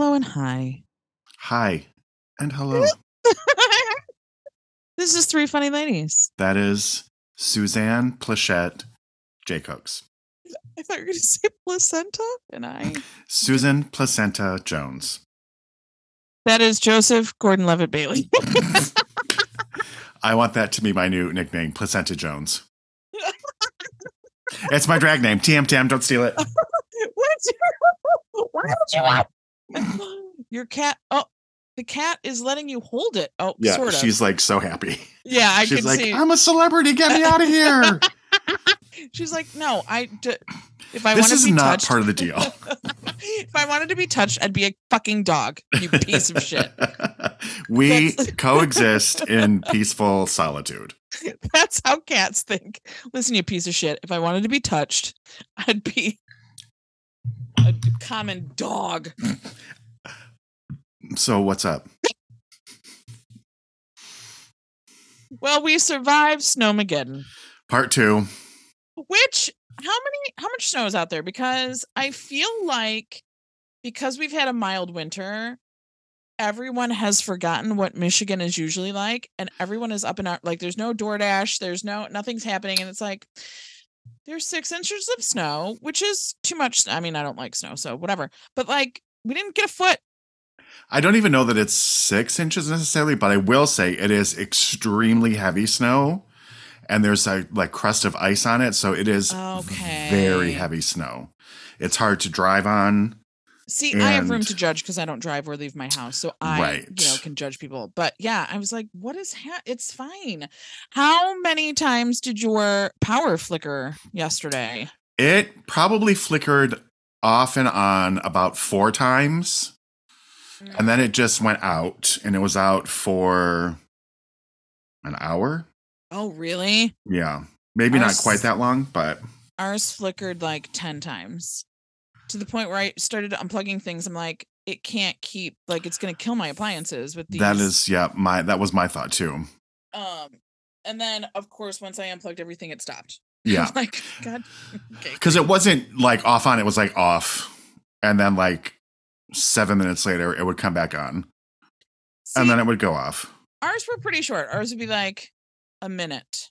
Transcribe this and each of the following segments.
Hello and hi. Hi and hello. this is Three Funny Ladies. that is Suzanne Plachette Jacobs. I thought you were going to say placenta, and I. Susan Placenta Jones. That is Joseph Gordon Levitt Bailey. I want that to be my new nickname, Placenta Jones. it's my drag name. TM Tam, don't steal it. What's your, why would you? Your cat. Oh, the cat is letting you hold it. Oh, Yeah, sort of. she's like so happy. yeah, I she's can like, see. I'm a celebrity. Get me out of here. She's like, no, I. D- if I this wanted is to be not touched, part of the deal. if I wanted to be touched, I'd be a fucking dog. You piece of shit. we coexist in peaceful solitude. That's how cats think. Listen, you piece of shit. If I wanted to be touched, I'd be a common dog. So what's up? Well, we survived Snowmageddon. Part two. Which how many how much snow is out there? Because I feel like because we've had a mild winter, everyone has forgotten what Michigan is usually like, and everyone is up and out. Like there's no DoorDash, there's no nothing's happening, and it's like there's six inches of snow, which is too much. I mean, I don't like snow, so whatever. But like we didn't get a foot. I don't even know that it's six inches necessarily, but I will say it is extremely heavy snow, and there's a like crust of ice on it, so it is Okay. very heavy snow. It's hard to drive on. See, I have room to judge because I don't drive or leave my house, so I, you know, can judge people. But yeah, I was like, "What is ha- It's fine." How many times did your power flicker yesterday? It probably flickered off and on about four times, and then it just went out, and it was out for an hour. Oh, really? Yeah, maybe not quite that long, but Ours flickered like ten times, to the point where I started unplugging things. I'm like, it can't keep like it's going to kill my appliances with these. that is yeah. My that was my thought too. um. And then, of course, once I unplugged everything, it stopped. Yeah. Like, God. Okay. because it wasn't like off on it was like off and then like seven minutes later it would come back on See, and then it would go off ours were pretty short. Ours would be like a minute,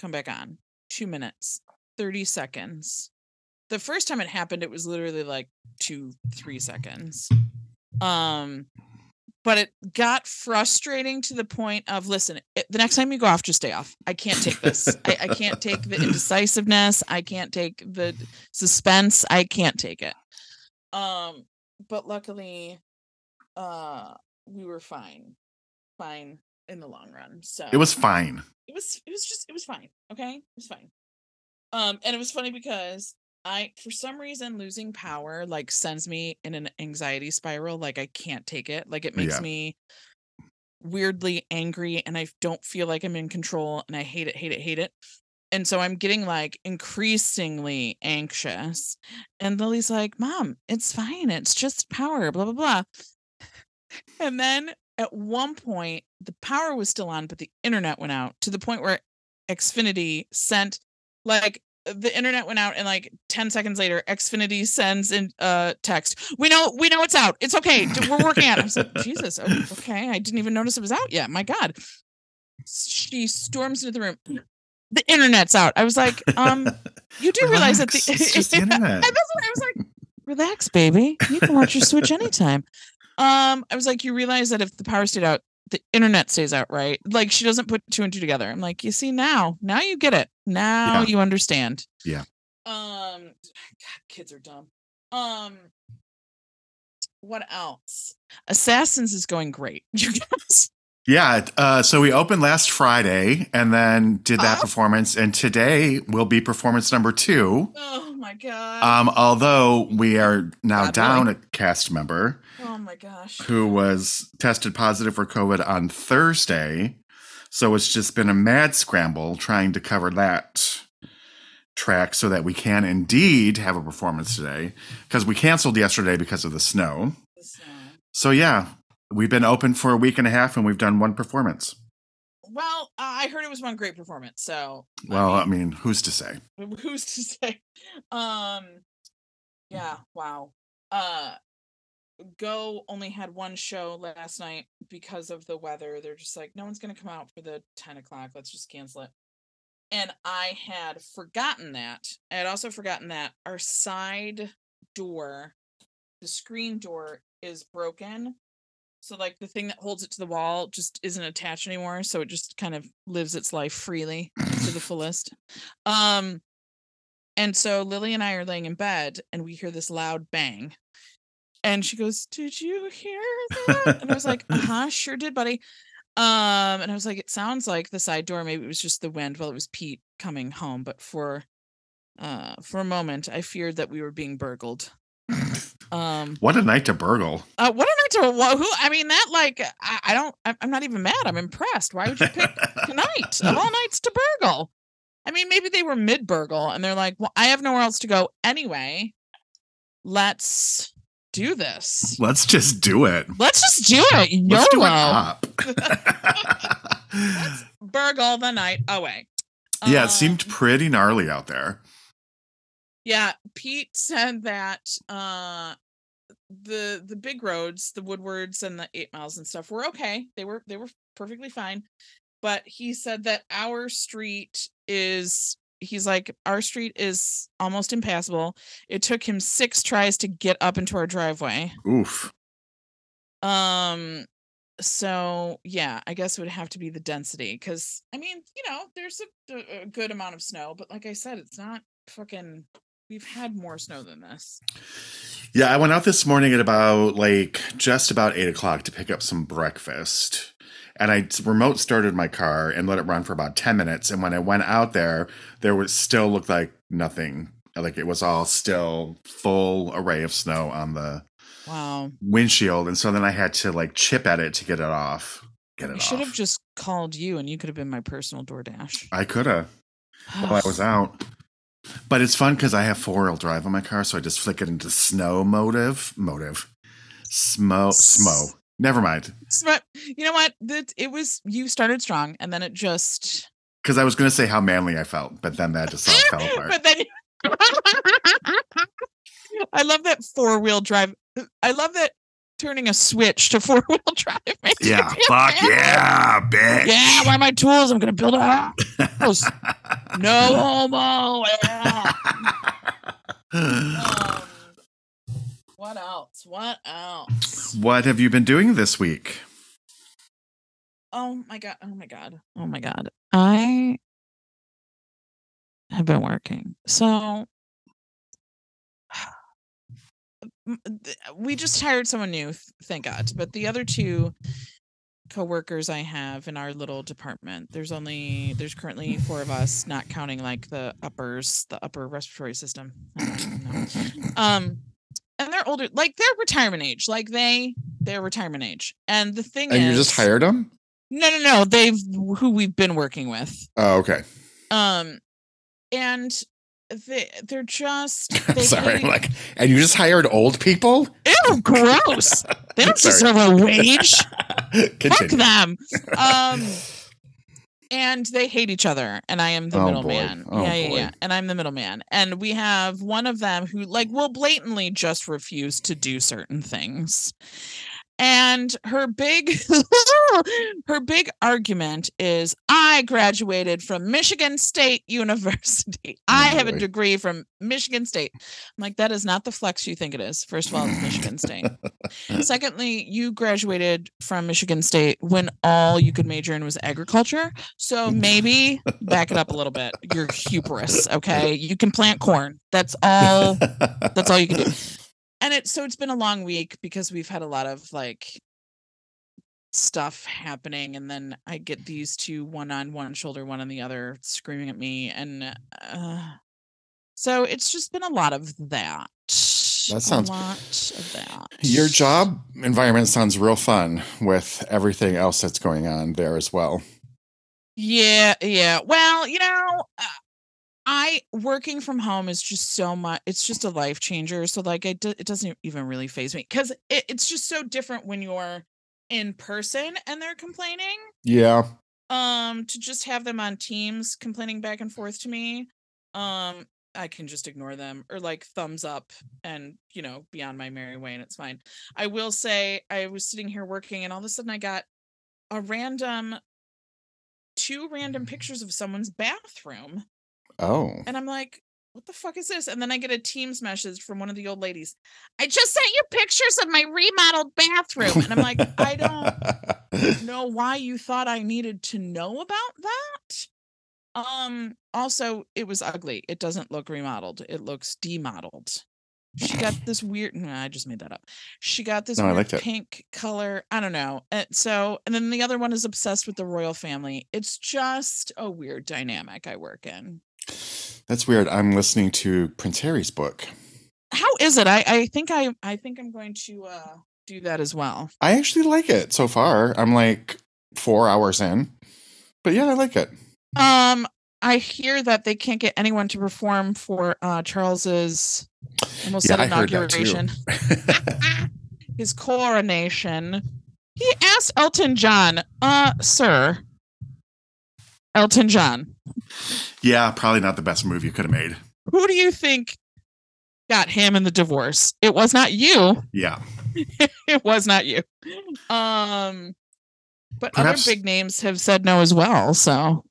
come back on, two minutes, 30 seconds. The first time it happened, it was literally like two, three seconds. Um, but it got frustrating to the point of listen, it, the next time you go off, just stay off. I can't take this. I, I can't take the indecisiveness. I can't take the suspense. I can't take it. Um, but luckily, uh, we were fine, fine in the long run. So it was fine it was it was just it was fine okay it was fine um and it was funny because i for some reason losing power like sends me in an anxiety spiral like i can't take it like it makes Yeah. me weirdly angry and i don't feel like i'm in control and i hate it hate it hate it and so i'm getting like increasingly anxious and lily's like mom it's fine it's just power blah blah blah and then at one point the power was still on but the internet went out to the point where xfinity sent like the internet went out and like 10 seconds later xfinity sends in uh text we know we know it's out. It's okay. We're working on it. I was like jesus okay. I didn't even notice it was out yet. My god. She storms into the room. The internet's out. I was like um you do realize that the the internet. and that's what I was like, relax, baby. You can watch your Switch anytime. Um, I was like, you realize that if the power stayed out, the internet stays out, right? Like she doesn't put two and two together. I'm like, you see now, now you get it. Now Yeah. you understand. Yeah. Um, God, kids are dumb. Um, what else? Assassins is going great. You guys. yeah uh, so we opened last friday and then did that Oh. performance and today will be performance number two Oh my god. um, although we are now God down willing. a cast member oh my gosh. who was tested positive for COVID on Thursday. So it's just been a mad scramble trying to cover that track so that we can indeed have a performance today because we canceled yesterday because of the snow. So- So yeah, we've been open for a week and a half and we've done one performance. Well, I heard it was one great performance. So Well, I mean- mean, who's to say? who's to say um yeah wow uh Go only had one show last night because of the weather. They're just like, no one's gonna come out for the 10 o'clock. Let's just cancel it. And I had forgotten that. I had also forgotten that our side door, the screen door, is broken. So like the thing that holds it to the wall just isn't attached anymore. So it just kind of lives its life freely to the fullest. Um and so Lily and I are laying in bed and we hear this loud bang. And she goes, Did you hear that? And I was like, Uh huh, sure did, buddy. Um, and I was like, It sounds like the side door. Maybe it was just the wind. Well, it was Pete coming home, but for uh for a moment I feared that we were being burgled. Um what a night to burgle. uh, what a night to wha- who I mean that like I, I don't I, I'm not even mad. I'm impressed. Why would you pick tonight of all nights to burgle? I mean, maybe they were mid burgle and they're like, well, I have nowhere else to go anyway. Let's do this. Let's just do it. Let's just do it. Let's do it YOLO. up. Burgle the night away. yeah, it Um, seemed pretty gnarly out there. Yeah, Pete said that uh the the big roads, the Woodwards and the 8 miles and stuff were okay. They were they were perfectly fine. But he said that our street is he's like our street is almost impassable. It took him 6 tries to get up into our driveway. Oof. Um so yeah, I guess it would have to be the density cuz I mean, you know, there's a, a good amount of snow, but like I said, it's not fucking we've had more snow than this. Yeah, I went out this morning at about like just about eight o'clock to pick up some breakfast. And I remote started my car and let it run for about 10 minutes. And when I went out there, there was still looked like nothing. Like it was all still full array of snow on the Wow. windshield. And so then I had to like chip at it to get it off. Get it I should have just called you and you could have been my personal DoorDash. I could have while I was out. But it's fun because I have four wheel drive on my car, so I just flick it into snow motive. Motive. Smo smo. Never mind. You know what? That it was you started strong and then it just Because I was gonna say how manly I felt, but then that just all fell apart. but then I love that four wheel drive. I love that turning a switch to four wheel drive. makes yeah, fuck yeah, bitch. Yeah, where are my tools? I'm gonna build a house. No homo. Yeah. Um, what else? What else? what have you been doing this week? Oh my god. Oh my god. Oh my god. I have been working. So m- th- we just hired someone new, th- thank God. But the other two coworkers I have in our little department, there's only there's currently four of us, not counting like the uppers, the upper respiratory system. I don't even know. Um and they're older, like they're retirement age. Like they they're retirement age. And the thing And is you just hired them? no, no, no. They've who we've been working with. Oh, okay. Um, and they they're just they Sorry, hate- like, and you just hired old people? ew, gross. They don't deserve a wage. Fuck them. Um, and they hate each other, and I am the Oh, middleman. Oh, yeah, yeah, boy. yeah. And I'm the middleman. And we have one of them who like will blatantly just refuse to do certain things. And her big her big argument is I graduated from Michigan State University. Oh, I have a Oh, degree from Michigan State. I'm like, that is not the flex you think it is. First of all, it's Michigan State. Secondly, you graduated from Michigan State when all you could major in was agriculture. So maybe back it up a little bit. you're hubris, okay? You can plant corn. That's all that's all you can do. And it so it's been a long week because we've had a lot of like stuff happening and then I get these two one on one shoulder, one on the other screaming at me and uh so it's just been a lot of that. That sounds- a lot of that. Your job environment sounds real fun with everything else that's going on there as well. Yeah, yeah. Well, you know, uh, I working from home is just so much. It's just a life changer. So like, it do, it doesn't even really phase me because it, it's just so different when you're in person and they're complaining. Yeah. Um, to just have them on Teams complaining back and forth to me. Um, I can just ignore them or like thumbs up and you know be on my merry way and it's fine. I will say I was sitting here working and all of a sudden I got a random two random pictures of someone's bathroom Oh. and I'm like, what the fuck is this? And then I get a Teams message from one of the old ladies. I just sent you pictures of my remodeled bathroom. And I'm like, I don't know why you thought I needed to know about that. Um, also, it was ugly. It doesn't look remodeled, it looks demodeled. She got this weird. No, I just made that up. She got this No, weird pink color. I don't know. And so, and then the other one is obsessed with the royal family. It's just a weird dynamic I work in. That's weird. I'm listening to Prince Harry's book. How is it? I I think I I think I'm going to uh do that as well. I actually like it so far. I'm like four hours in, but yeah, I like it. Um, I hear that they can't get anyone to perform for uh Charles's almost Yeah, said I heard that too. inauguration, his coronation. He asked Elton John, "Uh, sir, Elton John, yeah, probably not the best move you could have made. who do you think got him in the divorce? It was not you. Yeah. It was not you. Um, but Perhaps- other big names have said no as well. So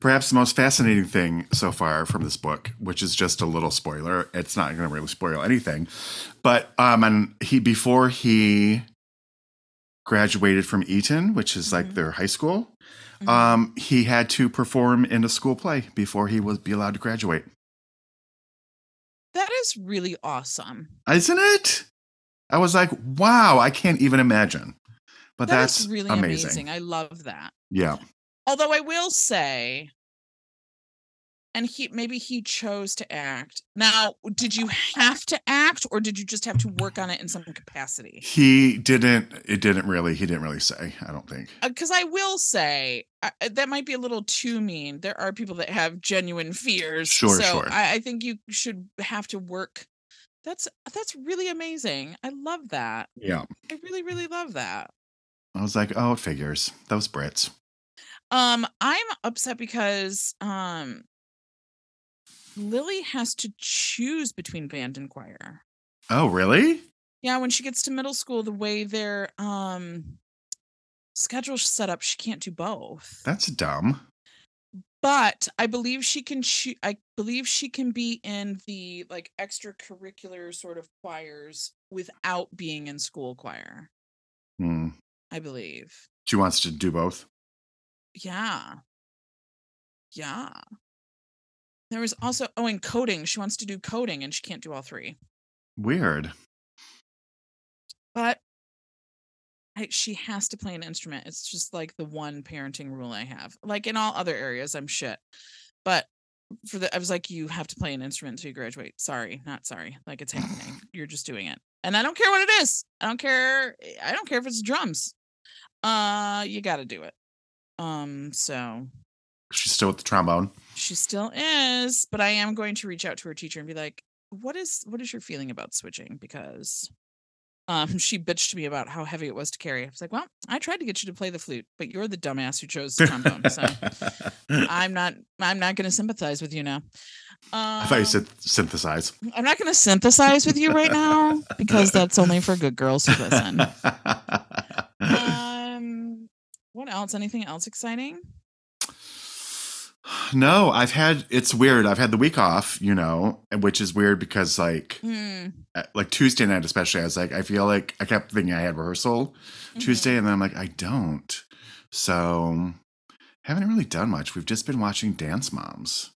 Perhaps the most fascinating thing so far from this book, which is just a little spoiler, it's not going to really spoil anything, but um, and he before he graduated from Eton, which is like Mhm. their high school, mhm. um, he had to perform in a school play before he was be allowed to graduate. that is really awesome. Isn't it? I was like, wow, I can't even imagine. But That that's really amazing. amazing. I love that. Yeah. Although I will say, and he maybe he chose to act. Now, did you have to act, or did you just have to work on it in some capacity? He didn't it didn't really he didn't really say, I don't think. Because I will say uh, uh, that might be a little too mean. There are people that have genuine fears. Sure, so sure. I, I think you should have to work. That's that's really amazing. I love that. Yeah. I really, really love that. I was like, oh, it figures. Those Brits. Um, I'm upset because um Lily has to choose between band and choir. Oh, really? Yeah, when she gets to middle school, the way their um schedule's set up, she can't do both. That's dumb. But I believe she can choo- I believe she can be in the like extracurricular sort of choirs without being in school choir. Hmm. I believe. She wants to do both. Yeah. Yeah. There was also oh, and coding. She wants to do coding and she can't do all three. Weird. But I, she has to play an instrument. It's just like the one parenting rule I have. Like in all other areas, I'm shit. But for the, I was like, you have to play an instrument until you graduate. Sorry, not sorry. Like it's happening. You're just doing it, and I don't care what it is. I don't care. I don't care if it's drums. Uh, you got to do it. Um, so She's still with the trombone. she still is, but I am going to reach out to her teacher and be like, "What is what is your feeling about switching?" Because um, she bitched to me about how heavy it was to carry. I was like, "Well, I tried to get you to play the flute, but you're the dumbass who chose the trombone, so I'm not. I'm not going to sympathize with you now." Um, I thought you said synthesize. I'm not going to synthesize with you right now because that's only for good girls who listen. Um, what else? Anything else exciting? No, I've had it's weird. I've had the week off, you know, which is weird because like uh, like Tuesday night especially, I was like, I feel like I kept thinking I had rehearsal Mhm. Tuesday, and then I'm like, I don't. So haven't really done much. We've just been watching Dance Moms.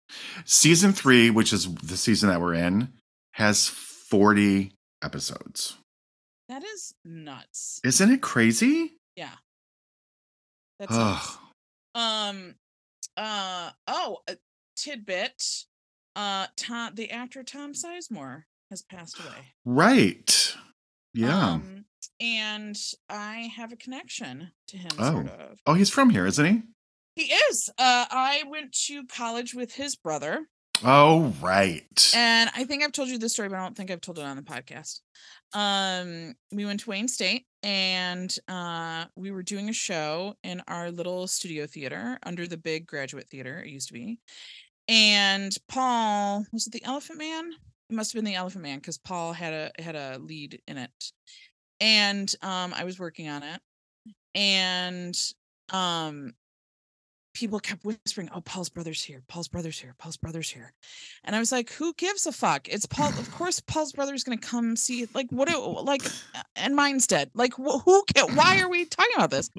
Season three, which is the season that we're in, has 40 episodes. That is nuts. Isn't it crazy? Yeah. That's um uh oh a tidbit uh tom the actor tom sizemore has passed away Right. Yeah. um and i have a connection to him Oh. sort of oh, he's from here, isn't he? he is uh i went to college with his brother Oh, right. and i think i've told you this story but i don't think i've told it on the podcast um we went to wayne state and uh we were doing a show in our little studio theater under the big graduate theater it used to be and Paul was it the Elephant Man? It must have been the Elephant Man because Paul had a had a lead in it, and um, I was working on it, and um, people kept whispering, "Oh, Paul's brother's here. Paul's brother's here. Paul's brother's here," and I was like, "Who gives a fuck? It's Paul. Of course, Paul's brother's gonna come see. Like, what? Do, like, and mine's dead. Like, wh- who? Ca- why are we talking about this?"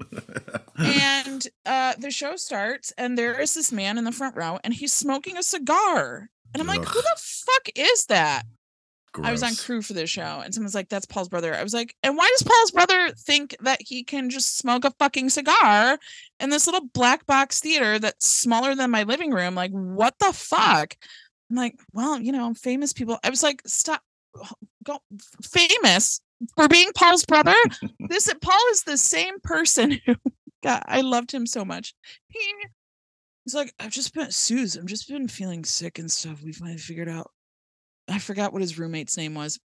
and uh the show starts and there is this man in the front row and he's smoking a cigar and i'm like who the fuck is that i was on crew for this show and someone's like that's paul's brother i was like and why does paul's brother think that he can just smoke a fucking cigar in this little black box theater that's smaller than my living room like what the fuck i'm like well you know famous people i was like stop go famous for being paul's brother this paul is the same person who God, I loved him so much. He, he's like, I've just been Suze. I've just been feeling sick and stuff. We finally figured out. I forgot what his roommate's name was.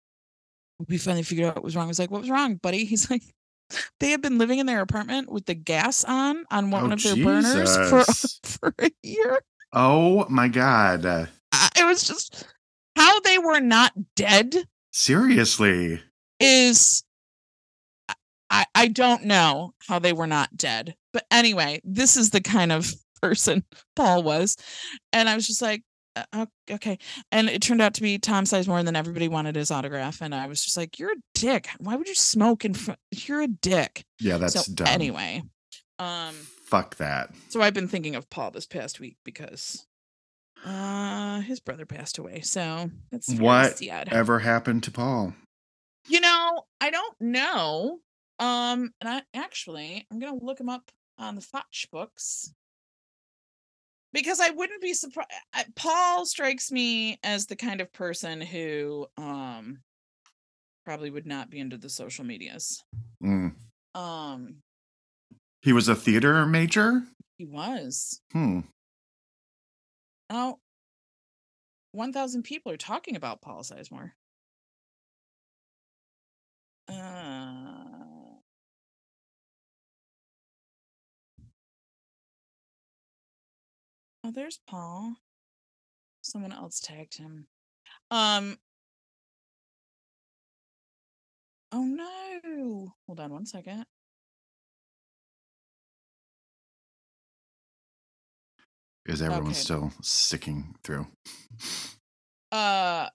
We finally figured out what was wrong. I was like, "What was wrong, buddy?" He's like, "They had been living in their apartment with the gas on on one Oh, of their burners for for a year." oh my god. It was just how they were not dead Seriously. is I, I don't know how they were not dead. But anyway, this is the kind of person Paul was. And I was just like, "Uh, okay. And it turned out to be Tom Sizemore, and then everybody wanted his autograph. And I was just like, you're a dick. Why would you smoke in front? You're a dick. Yeah, that's so dumb. anyway, um, Fuck that. so I've been thinking of Paul this past week because uh his brother passed away. So that's What sad. ever happened to Paul? You know, I don't know. Um, and I actually I'm gonna look him up on the Foch books because I wouldn't be surprised. Paul strikes me as the kind of person who um probably would not be into the social medias. Mm. Um, He was a theater major? he was. Hmm. Oh, 1,000 people are talking about Paul Sizemore. Uh, oh, there's Paul. Someone else tagged him. Um. Oh no! Hold on one second. Is everyone Okay. still sticking through? Uh,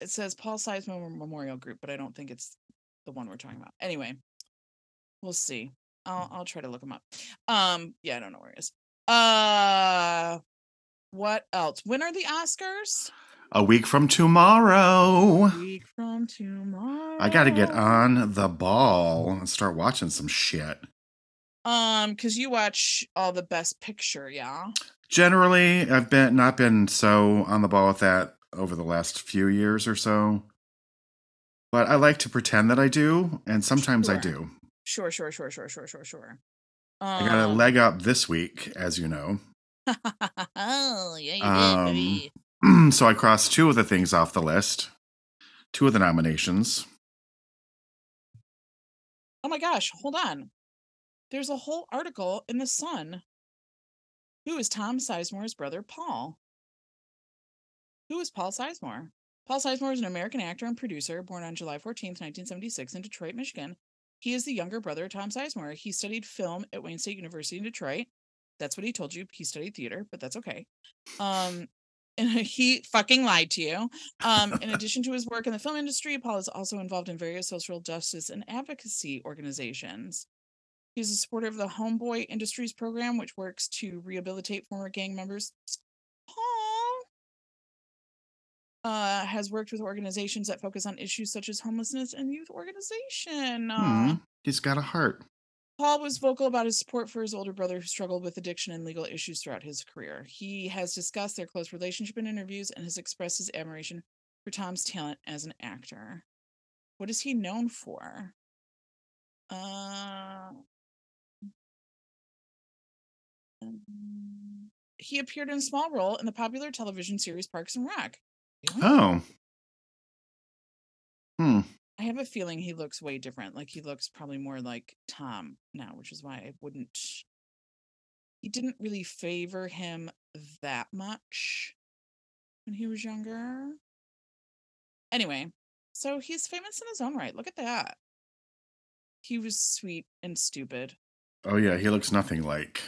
it says Paul Sizemore Memorial Group, but I don't think it's the one we're talking about. Anyway, we'll see. I'll I'll try to look him up. Um, yeah, I don't know where he is. Uh, what else? When are the Oscars? A week from tomorrow. Week from tomorrow. I got to get on the ball and start watching some shit. Um, because you watch all the Best Picture, yeah. Generally, I've been not been so on the ball with that over the last few years or so. But I like to pretend that I do, and sometimes I do. Sure, sure, sure, sure, sure, sure, sure. I got a Um, leg up this week, as you know. oh yeah, you did, Um, baby. so I crossed two of the things off the list, two of the nominations. Oh my gosh, hold on. There's a whole article in the Sun. Who is Tom Sizemore's brother, Paul? Who is Paul Sizemore? Paul Sizemore is an American actor and producer born on July 14th, 1976, in Detroit, Michigan. He is the younger brother of Tom Sizemore. He studied film at Wayne State University in Detroit. That's what he told you. He studied theater, but that's okay. Um, and he fucking lied to you. Um, in addition to his work in the film industry, Paul is also involved in various social justice and advocacy organizations. He's a supporter of the Homeboy Industries program, which works to rehabilitate former gang members. Paul uh, has worked with organizations that focus on issues such as homelessness and youth organization. Uh, Hmm, he's got a heart. Paul was vocal about his support for his older brother who struggled with addiction and legal issues throughout his career. He has discussed their close relationship in interviews and has expressed his admiration for Tom's talent as an actor. What is he known for? Uh, um, he appeared in a small role in the popular television series Parks and Rec. Oh. Hmm. I have a feeling he looks way different. Like he looks probably more like Tom now, which is why I wouldn't. He didn't really favor him that much when he was younger. Anyway, so he's famous in his own right. Look at that. He was sweet and stupid. Oh yeah, he looks nothing like.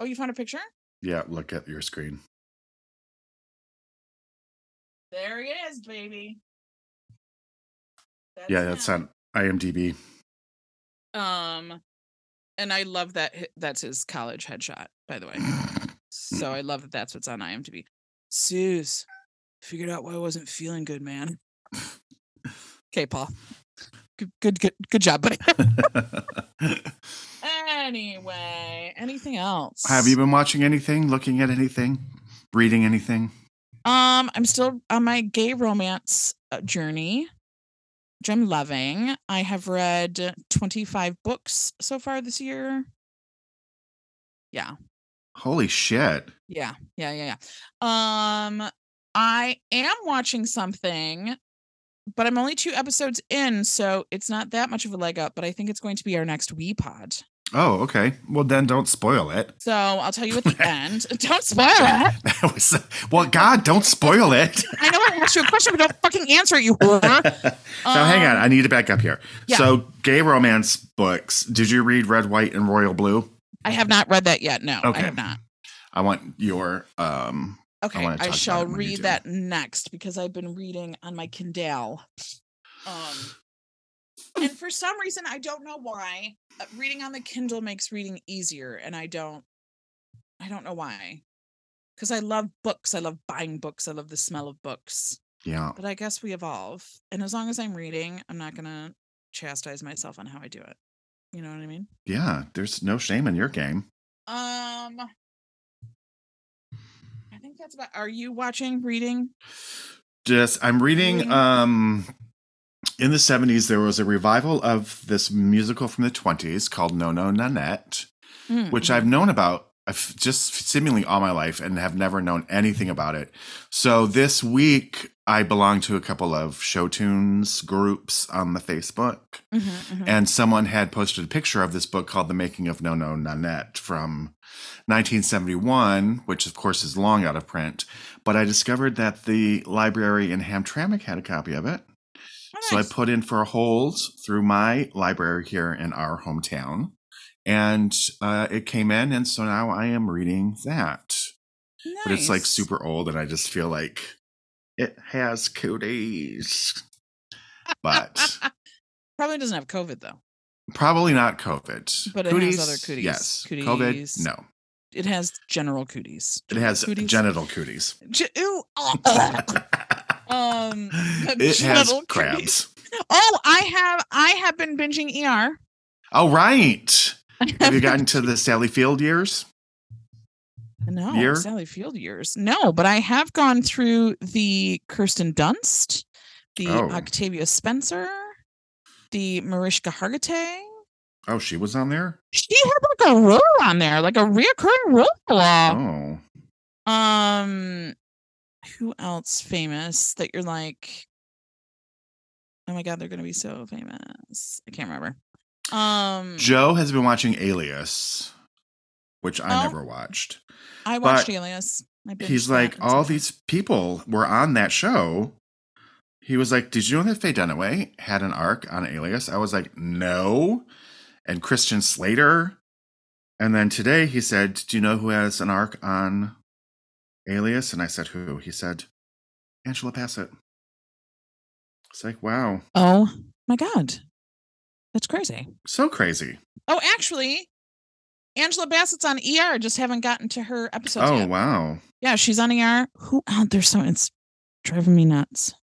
Oh, you found a picture? Yeah, look at your screen. There he is, baby. yeah, that's him. on IMDb. Um, and I love that that's his college headshot, by the way. So I love that that's what's on IMDb. Suze, figured out why I wasn't feeling good, man. Okay, Paul. Good, good, good, good job, buddy. anyway, anything else? Have you been watching anything? Looking at anything? Reading anything? Um, I'm still on my gay romance uh, journey, which I'm loving. I have read 25 books so far this year. Yeah, Holy shit! yeah, yeah, yeah, yeah. Um, I am watching something, but I'm only two episodes in, so it's not that much of a leg up. But I think it's going to be our next Wee Pod. Oh, okay. Well, then don't spoil it. So I'll tell you at the end. Don't spoil it. Was well, God, don't spoil it. I know I asked you a question, but don't fucking answer it, you whore. now, hang on. Um, I need to back up here. yeah. So, gay romance books. Did you read Red, White, and Royal Blue? I have not read that yet. No, I Okay. have not. I want your um. Okay, wanna I, shall it when you read that next because I've been reading on my Kindle. Um, and for some reason, I don't know why, reading on the Kindle makes reading easier, and I don't, I don't know why. Because I love books, I love buying books, I love the smell of books. Yeah. But I guess we evolve, and as long as I'm reading, I'm not gonna chastise myself on how I do it. You know what I mean? Yeah. There's no shame in your game. Um, I think that's about. Are you watching, reading? Just I'm reading Reading? um in the 70s there was a revival of this musical from the 20s called No No Nanette, Mm, which. I've known about just seemingly all my life and have never known anything about it. So this week I belong to a couple of show tunes groups on the Facebook Mhm, mhm. and someone had posted a picture of this book called The Making of No No Nanette from 1971, which of course is long out of print. But I discovered that the library in Hamtramck had a copy of it. So I put in for a hold through my library here in our hometown. And uh, it came in, and so now I am reading that. But it's like super old, and I just feel like it has cooties. But Probably doesn't have COVID though. Probably not COVID. But it has other cooties. Yes. Cooties. COVID, no. It has general cooties. It has Cooties. genital cooties. Ugh. Um, it has crabs. oh, I have I have been binging ER. Oh, right. Have you gotten to the Sally Field years? no year? Sally Field years? No, but I have gone through the Kirsten Dunst, the Oh. Octavia Spencer, the Mariska Hargitay. Oh, she was on there? She had like a role on there, like a reoccurring role. Oh. Um, who else famous that you're like? Oh my god, they're gonna be so famous. I can't remember. Um, Joe has been watching Alias, which I Oh. never watched. I watched but Alias. He's like, all these people were on that show. He was like, Did you know that Faye Dunaway had an arc on Alias? I was like, No. And Christian Slater. And then today he said, Do you know who has an arc on Alias? And I said, Who? He said, Angela Bassett. It's like, wow, Oh my god, that's crazy. so crazy. Oh, actually, Angela Bassett's on ER. Just haven't gotten to her episode. oh, yet. wow. Yeah, she's on ER. Who out there's so it's driving me nuts.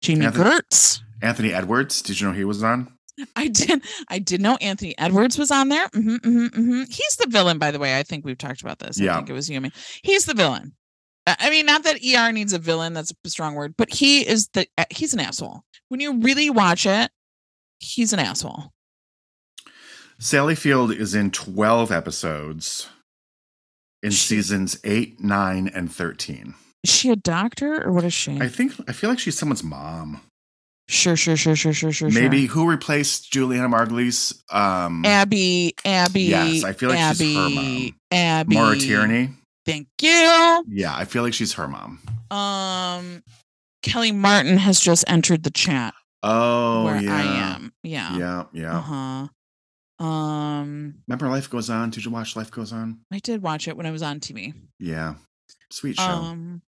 Jamie Anthony- Gertz. Anthony Edwards, did you know he was on? I did. I did know Anthony Edwards was on there. hmm hmm hmm He's the villain, by the way. I think we've talked about this. I Yeah. think it was Yumi. He's the villain. I mean, not that ER needs a villain. That's a strong word, but he is the. uh, He's an asshole. When you really watch it, he's an asshole. Sally Field is in 12 episodes in She- seasons 8, 9, and 13. Is she a doctor or what is she? I think I feel like she's someone's mom. sure, sure, sure, sure, sure, sure. Maybe sure. who replaced Julianna Margulies? Um Abby. Abby. Yes, I feel like she's Abby, her mom. Abby. Maura Tierney. Thank you. Yeah, I feel like she's her mom. Um, Kellie Martin has just entered the chat Oh, where yeah. I am. Yeah. Yeah, yeah. Uh huh. Um, Remember Life Goes On? Did you watch Life Goes On? I did watch it when it was on TV. Yeah. Sweet show. Um,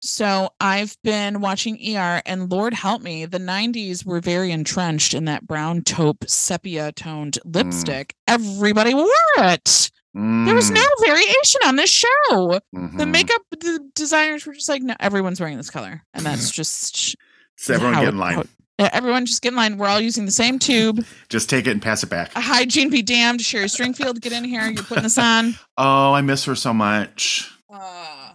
so I've been watching ER, and Lord help me, the '90s were very entrenched in that brown taupe sepia toned lipstick. Everybody wore it. There was Mm, no variation on this show. The mhm. makeup d- designers were just like, no, everyone's wearing this color, and that's just So everyone get in line. how- everyone just get in line. We're all using the same tube. Just take it and pass it back. A hygiene be damned. Sherry Stringfield, get in here. You're putting this on. Oh, I miss her so much. Uh,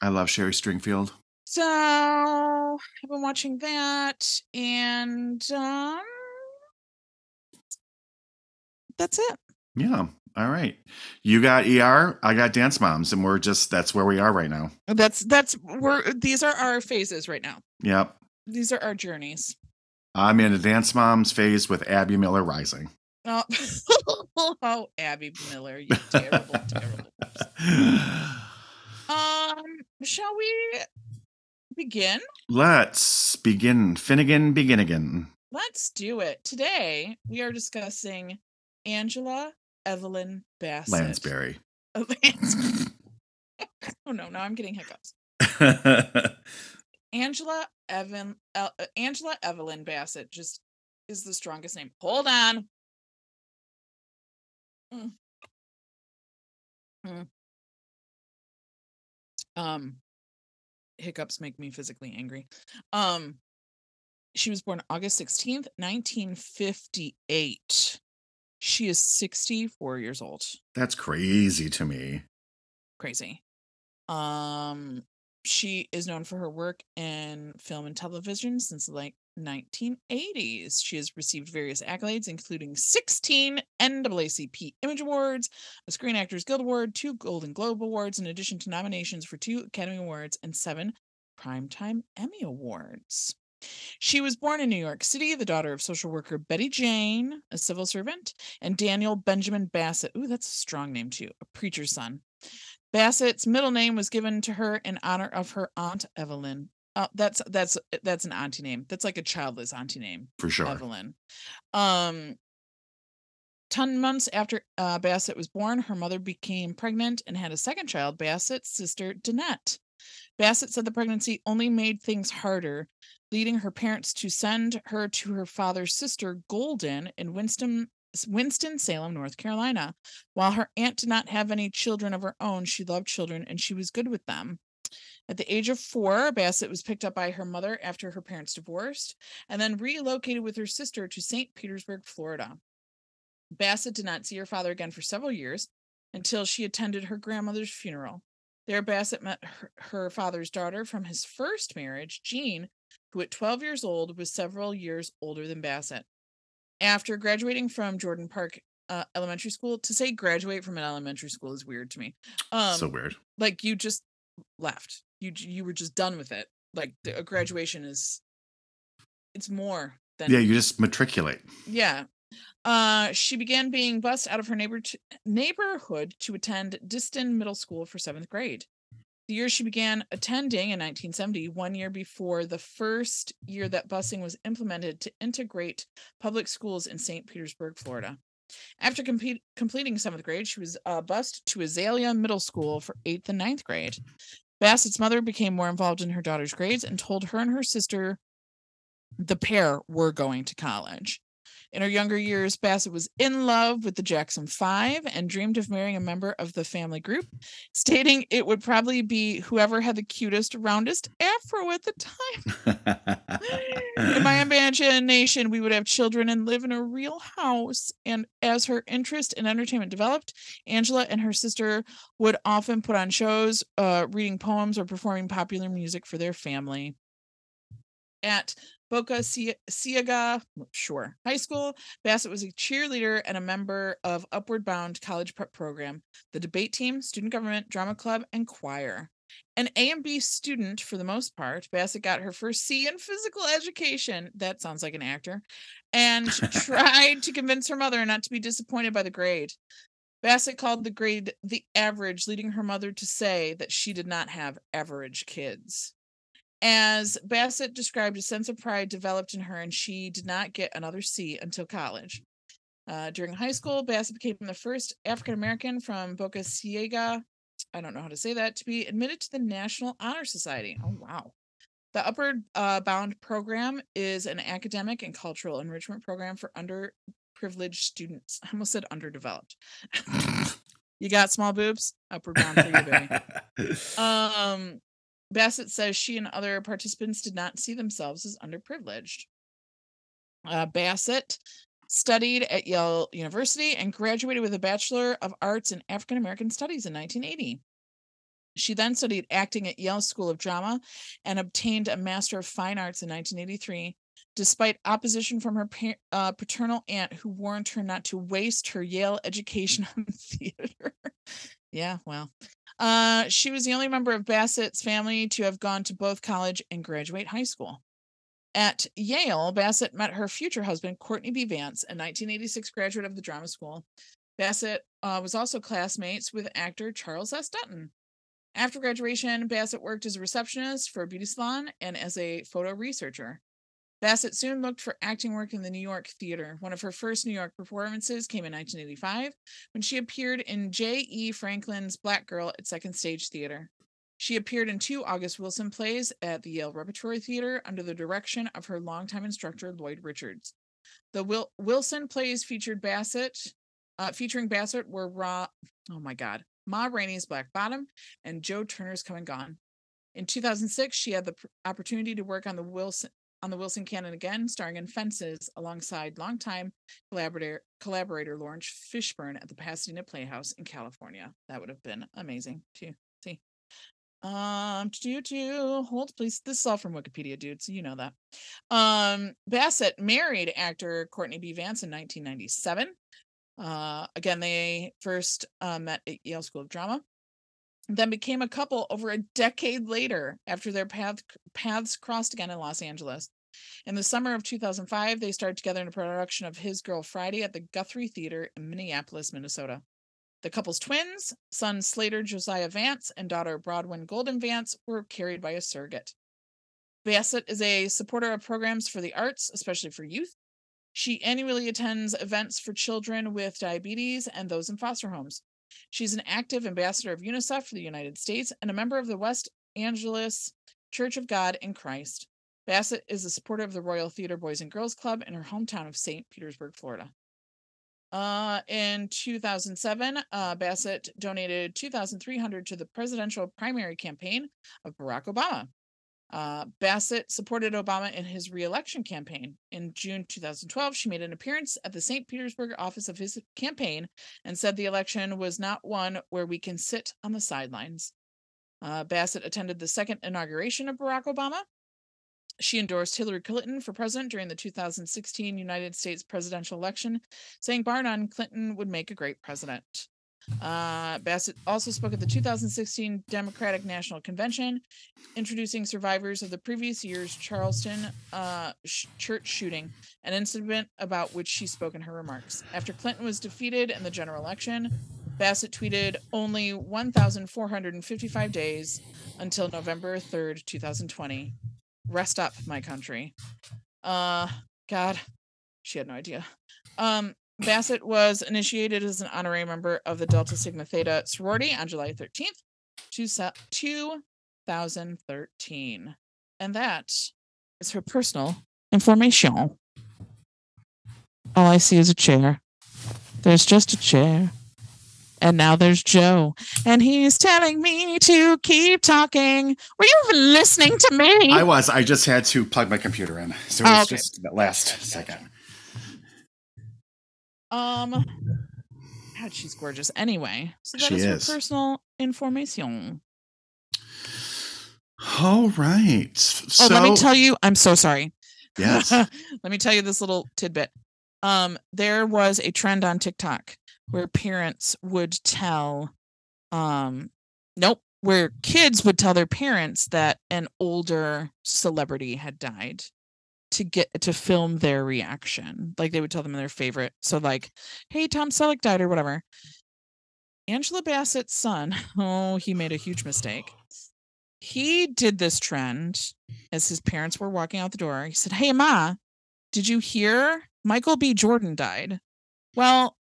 I love Sherry Stringfield. so I've been watching that, and um, that's it. Yeah. All right. You got ER, I got Dance Moms, and we're just that's where we are right now. That's that's we're these are our phases right now. Yep. These are our journeys. I'm in a Dance Moms phase with Abby Miller Rising. Oh, oh Abby Miller, you terrible, terrible. person. Um, shall we begin? Let's begin. Finnegan begin again. Let's do it. Today we are discussing Angela Evelyn Bassett. Lansbury. Oh, Lans- oh no, now I'm getting hiccups. Angela Evan uh, Angela Evelyn Bassett just is the strongest name. Hold on. Mm. Mm. Um hiccups make me physically angry. Um she was born August 16th, 1958. She is 64 years old. That's crazy to me. Crazy. Um she is known for her work in film and television since the late 1980s. She has received various accolades, including 16 NAACP Image Awards, a Screen Actors Guild Award, two Golden Globe Awards, in addition to nominations for two Academy Awards and seven Primetime Emmy Awards. She was born in New York City, the daughter of social worker Betty Jane, a civil servant, and Daniel Benjamin Bassett. Ooh, that's a strong name too, a preacher's son. Bassett's middle name was given to her in honor of her aunt Evelyn. Uh, that's that's that's an auntie name. That's like a childless auntie name, For sure. Evelyn. Um, ten months after uh, Bassett was born, her mother became pregnant and had a second child, Bassett's sister Danette. Bassett said the pregnancy only made things harder, leading her parents to send her to her father's sister Golden in Winston Winston Salem, North Carolina. While her aunt did not have any children of her own, she loved children and she was good with them. At the age of four, Bassett was picked up by her mother after her parents divorced and then relocated with her sister to St. Petersburg, Florida. Bassett did not see her father again for several years until she attended her grandmother's funeral. There, Bassett met her, her father's daughter from his first marriage, Jean, who at 12 years old was several years older than Bassett. After graduating from Jordan Park uh, Elementary School, to say graduate from an elementary school is weird to me. Um, so weird. like you just left. You you were just done with it. Like the, a graduation is, it's more than Yeah, you just matriculate. yeah. Uh, she began being bused out of her neighbor t- neighborhood to attend Disston Middle School for seventh grade. The year she began attending in 1970, one year before the first year that busing was implemented to integrate public schools in St. Petersburg, Florida. After completing seventh grade, she was uh, bused to Azalea Middle School for eighth and ninth grade. Bassett's mother became more involved in her daughter's grades and told her and her sister the pair were going to college. In her younger years, Bassett was in love with the Jackson Five and dreamed of marrying a member of the family group, stating it would probably be whoever had the cutest, roundest afro at the time. In my imagination, we would have children and live in a real house. And as her interest in entertainment developed, Angela and her sister would often put on shows, uh, reading poems, or performing popular music for their family. At Boca Ciega, sure, high school, Bassett was a cheerleader and a member of Upward Bound College Prep Program, the debate team, student government, drama club, and choir. An A and B student for the most part, Bassett got her first C in physical education. That sounds like an actor. And tried to convince her mother not to be disappointed by the grade. Bassett called the grade the average, leading her mother to say that she did not have average kids. As Bassett described, a sense of pride developed in her, and she did not get another C until college. Uh, during high school, Bassett became the first African American from Boca Ciega, I don't know how to say that, to be admitted to the National Honor Society. Oh, wow. The Upward uh, Bound program is an academic and cultural enrichment program for underprivileged students. I almost said underdeveloped. you got small boobs? Upward Bound for you, baby. Um, Bassett says she and other participants did not see themselves as underprivileged. Uh, Bassett studied at Yale University and graduated with a Bachelor of Arts in African American Studies in 1980. She then studied acting at Yale School of Drama and obtained a Master of Fine Arts in 1983, despite opposition from her pa- uh, paternal aunt, who warned her not to waste her Yale education on theater. yeah, well. Uh, she was the only member of Bassett's family to have gone to both college and graduate high school. At Yale, Bassett met her future husband, Courtney B. Vance, a 1986 graduate of the drama school. Bassett uh, was also classmates with actor Charles S. Dutton. After graduation, Bassett worked as a receptionist for a beauty salon and as a photo researcher. Bassett soon looked for acting work in the New York theater. One of her first New York performances came in 1985 when she appeared in J.E. Franklin's Black Girl at Second Stage Theater. She appeared in two August Wilson plays at the Yale Repertory Theater under the direction of her longtime instructor, Lloyd Richards. The Wil- Wilson plays featured Bassett, uh, featuring Bassett were raw. Oh my God. Ma Rainey's Black Bottom and Joe Turner's Come and Gone. In 2006, she had the opportunity to work on the Wilson on the Wilson Canon again, starring in Fences alongside longtime collaborator collaborator Laurence Fishburne at the Pasadena Playhouse in California. That would have been amazing to see. Um, do do hold please. This is all from Wikipedia, dude. So you know that. Um, Bassett married actor Courtney B. Vance in 1997. Uh, again, they first uh, met at Yale School of Drama, then became a couple over a decade later after their path, paths crossed again in Los Angeles. In the summer of 2005, they starred together in a production of His Girl Friday at the Guthrie Theater in Minneapolis, Minnesota. The couple's twins, son Slater Josiah Vance and daughter Bronwyn Golden Vance, were carried by a surrogate. Bassett is a supporter of programs for the arts, especially for youth. She annually attends events for children with diabetes and those in foster homes. She's an active ambassador of UNICEF for the United States and a member of the West Angeles Church of God in Christ. Bassett is a supporter of the Royal Theater Boys and Girls Club in her hometown of St. Petersburg, Florida. Uh, in 2007, uh, Bassett donated 2,300 to the presidential primary campaign of Barack Obama. Uh, Bassett supported Obama in his reelection campaign. In June 2012, she made an appearance at the St. Petersburg office of his campaign and said the election was not one where we can sit on the sidelines. Uh, Bassett attended the second inauguration of Barack Obama. She endorsed Hillary Clinton for president during the 2016 United States presidential election, saying, bar none, Clinton would make a great president. Uh, Bassett also spoke at the 2016 Democratic National Convention, introducing survivors of the previous year's Charleston uh, sh- church shooting, an incident about which she spoke in her remarks. After Clinton was defeated in the general election, Bassett tweeted only 1,455 days until November 3rd, 2020. Rest up, my country. Uh, God, she had no idea. Um, Bassett was initiated as an honorary member of the Delta Sigma Theta sorority on July 13th, 2013. And that is her personal information. All I see is a chair. There's just a chair. And now there's Joe. And he's telling me to keep talking. Were you even listening to me? I was. I just had to plug my computer in. So it was Oh, okay. just that last second. Um, God, she's gorgeous. Anyway, so that She is is. her personal information. All right. Oh, So, let me tell you, I'm so sorry. yes. let me tell you this little tidbit. Um, there was a trend on TikTok where parents would tell, um, nope, where kids would tell their parents that an older celebrity had died to get to film their reaction. Like they would tell them their favorite. So like, hey, Tom Selleck died or whatever. Angela Bassett's son, oh, he made a huge mistake. He did this trend as his parents were walking out the door. He said, Hey, Ma, did you hear Michael B. Jordan died? Well,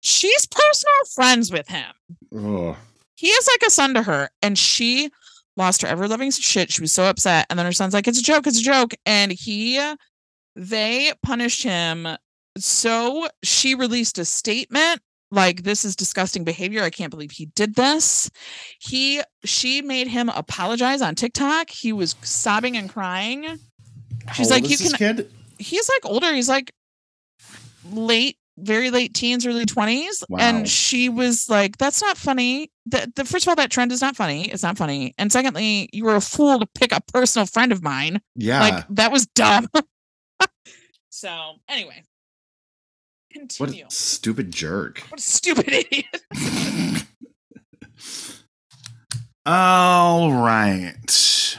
she's personal friends with him. Oh, He is like a son to her, and she lost her ever loving shit. She was so upset. And then her son's like, It's a joke, it's a joke. And he, they punished him. So she released a statement like this is disgusting behavior i can't believe he did this he she made him apologize on tiktok he was sobbing and crying She's How like, "You this kid. he's like older he's like late very late teens early 20s Wow. and she was like that's not funny the, the first of all that trend is not funny it's not funny and secondly you were a fool to pick a personal friend of mine Yeah. like that was dumb so anyway what continue a stupid jerk. what a stupid idiot All right.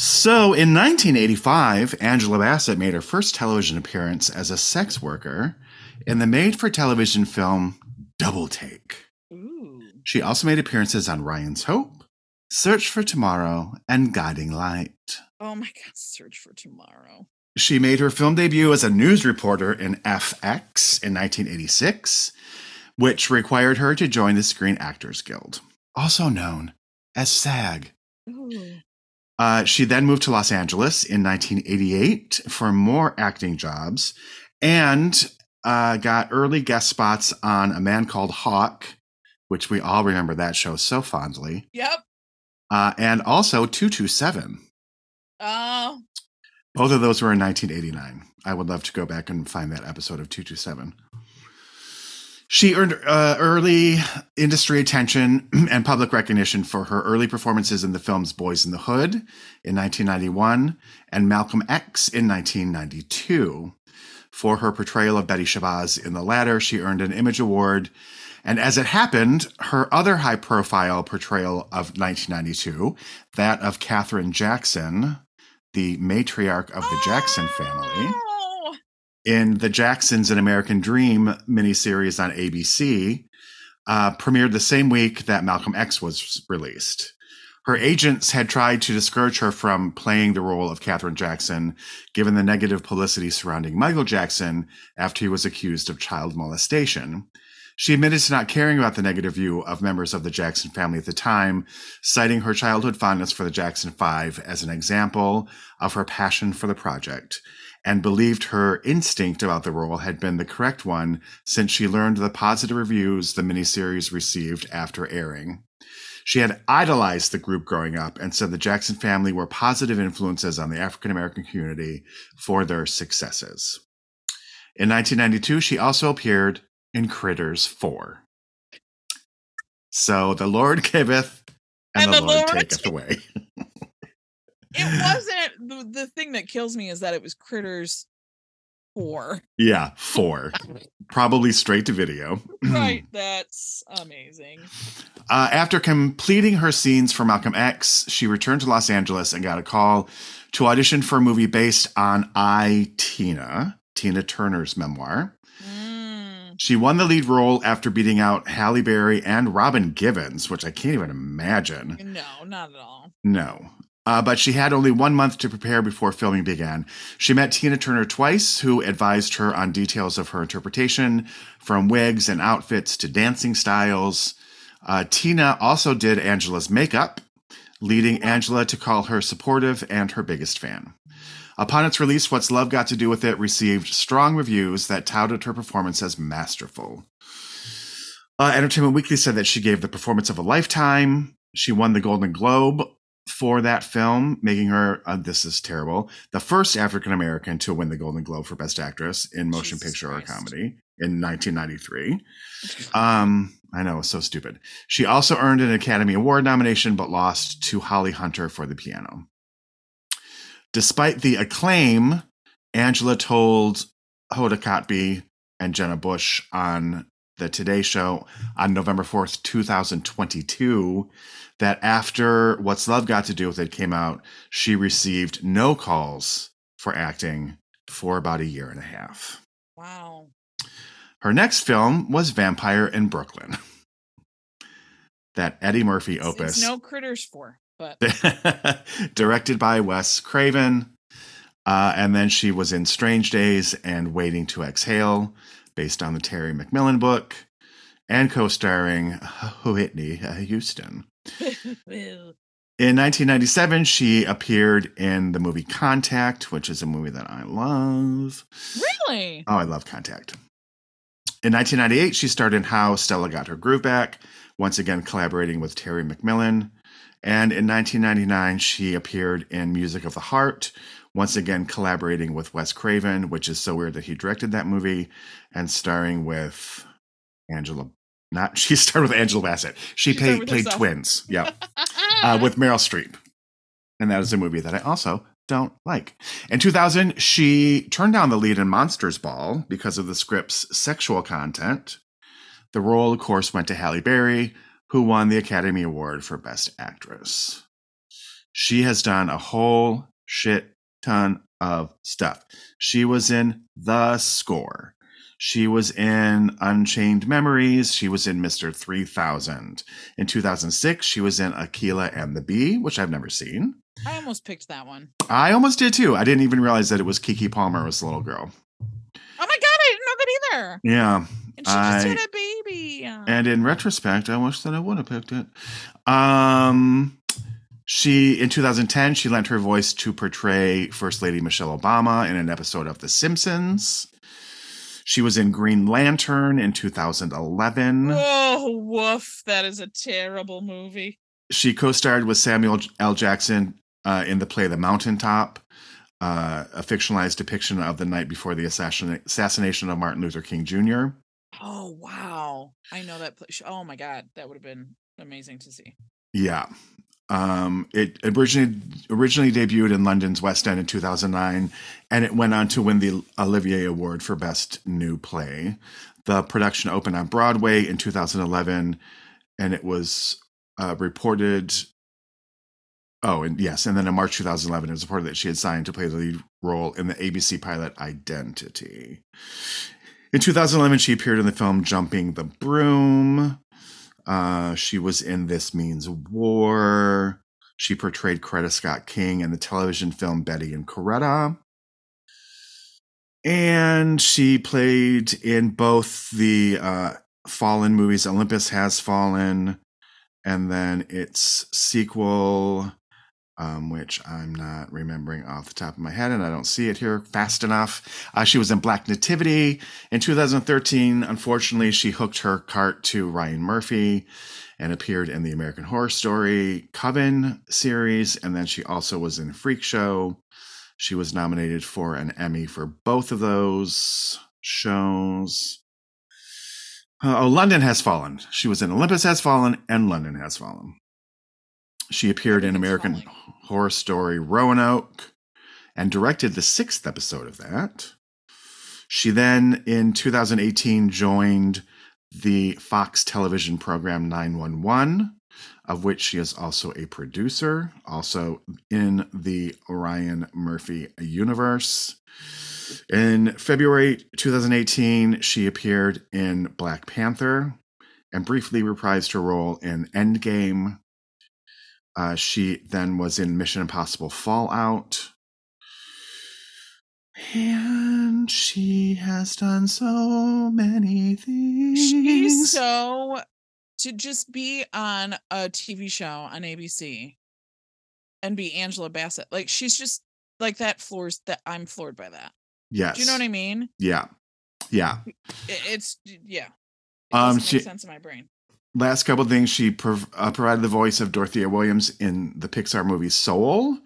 So in 1985, Angela Bassett made her first television appearance as a sex worker in the made for television film Double Take. Ooh. She also made appearances on Ryan's Hope, Search for Tomorrow, and Guiding Light. oh my god search for tomorrow She made her film debut as a news reporter in FX in 1986, which required her to join the Screen Actors Guild, also known as SAG. Ooh. Uh, she then moved to Los Angeles in 1988 for more acting jobs and uh, got early guest spots on A Man Called Hawk, which we all remember that show so fondly, yep uh, and also 227. oh Both of those were in 1989. I would love to go back and find that episode of 227. She earned uh, early industry attention and public recognition for her early performances in the films Boyz n the Hood in 1991 and Malcolm X in 1992. For her portrayal of Betty Shabazz in the latter, she earned an Image Award. And as it happened, her other high profile portrayal of 1992, that of Katherine Jackson, the matriarch of the Jackson family! In the Jacksons An American Dream miniseries on ABC, uh, premiered the same week that Malcolm X was released. Her agents had tried to discourage her from playing the role of Katherine Jackson, given the negative publicity surrounding Michael Jackson after he was accused of child molestation. She admitted to not caring about the negative view of members of the Jackson family at the time, citing her childhood fondness for the Jackson Five as an example of her passion for the project and believed her instinct about the role had been the correct one since she learned the positive reviews the miniseries received after airing. She had idolized the group growing up and said the Jackson family were positive influences on the African American community for their successes. In 1992, she also appeared in Critters 4. So the Lord giveth and, And the, the Lord, Lord taketh away. it wasn't the, the thing that kills me is that it was critters four Yeah, 4. Probably straight to video. right that's amazing Uh, after completing her scenes for Malcolm X, she returned to Los Angeles and got a call to audition for a movie based on I, Tina, Tina Turner's memoir. Mm. She won the lead role after beating out Halle Berry and Robin Givens, which I can't even imagine. no not at all No. Uh, but she had only one month to prepare before filming began. She met Tina Turner twice, who advised her on details of her interpretation, from wigs and outfits to dancing styles. Uh, Tina also did Angela's makeup, leading Angela to call her supportive and her biggest fan. Upon its release, What's Love Got to Do with It received strong reviews that touted her performance as masterful. Uh, Entertainment Weekly said that she gave the performance of a lifetime. She won the Golden Globe for that film, making her, uh, this is terrible, the first African American to win the Golden Globe for Best Actress in Motion Jesus Picture or Comedy in 1993. Um, I know, it's so stupid. She also earned an Academy Award nomination, but lost to Holly Hunter for the piano. Despite the acclaim, Angela told Hoda Kotb and Jenna Bush on the Today Show on November 4th, 2022, that after What's Love Got to Do with It came out, she received no calls for acting for about a year and a half. wow Her next film was Vampire in Brooklyn. that Eddie Murphy It's- opus. It's no critters for, but directed by Wes Craven. Uh, and then she was in Strange Days and Waiting to Exhale, based on the Terry McMillan book, and co starring Whitney Houston. In 1997, she appeared in the movie Contact, which is a movie that I love. really? Oh, I love Contact. In 1998, she starred in How Stella Got Her Groove Back, once again collaborating with Terry McMillan. And in 1999, she appeared in Music of the Heart, once again collaborating with Wes Craven, which is so weird that he directed that movie, and starring with Angela. Not she starred with Angela Bassett. She, She played, played twins. Yeah uh, with Meryl Streep. And that is a movie that I also don't like. In 2000, she turned down the lead in Monsters Ball because of the script's sexual content. The role, of course, went to Halle Berry, who won the Academy Award for Best Actress. She has done a whole shit ton of stuff. She was in The Score. She was in Unchained Memories. She was in Mr. 3000. In 2006, she was in Akeelah and the Bee, which I've never seen. I almost picked that one. I almost did too. I didn't even realize that it was Keke Palmer was the little girl. Oh my god, I didn't know that either. Yeah. And she just I- had a baby. And in retrospect, I wish that I would have picked it. Um she in 2010 she lent her voice to portray First Lady Michelle Obama in an episode of The Simpsons. She was in Green Lantern in 2011. oh woof, that is a terrible movie. She co-starred with Samuel L. Jackson uh, in the play The Mountaintop, uh, a fictionalized depiction of the night before the assassin- assassination of Martin Luther King Jr. Oh wow, I know that. Place. Oh my god, that would have been amazing to see. Yeah. Um, it originally originally debuted in London's West End in 2009, and it went on to win the Olivier Award for Best New Play. The production opened on Broadway in 2011, and it was uh, reported. Oh, and yes, and then in March 2011, it was reported that she had signed to play the lead role in the ABC pilot Identity. In 2011, she appeared in the film Jumping the Broom. Uh, she was in This Means War. She portrayed Coretta Scott King in the television film Betty and Coretta. And she played in both the uh, Fallen movies, Olympus Has Fallen, and then its sequel, um, which I'm not remembering off the top of my head, and I don't see it here fast enough. Uh, she was in Black Nativity. In 2013, unfortunately, she hooked her cart to Ryan Murphy and appeared in the American Horror Story Coven series, and then she also was in Freak Show. She was nominated for an Emmy for both of those shows. Uh, oh, London Has Fallen. She was in Olympus Has Fallen and London Has Fallen. She appeared in American. Horror Story Roanoke and directed the sixth episode of that. She then, in 2018, joined the Fox television program 911, of which she is also a producer, also in the Ryan Murphy universe. In February 2018, she appeared in Black Panther and briefly reprised her role in Endgame. Uh, she then was in Mission Impossible Fallout. And she has done so many things. She's so to just be on a TV show on ABC and be Angela Bassett. Like she's just like that floors that I'm floored by that. yes. Do you know what I mean? Yeah. Yeah. It's yeah. It Um, she- sense in my brain. Last couple things she prov- uh, provided the voice of dorothea williams in the pixar movie soul.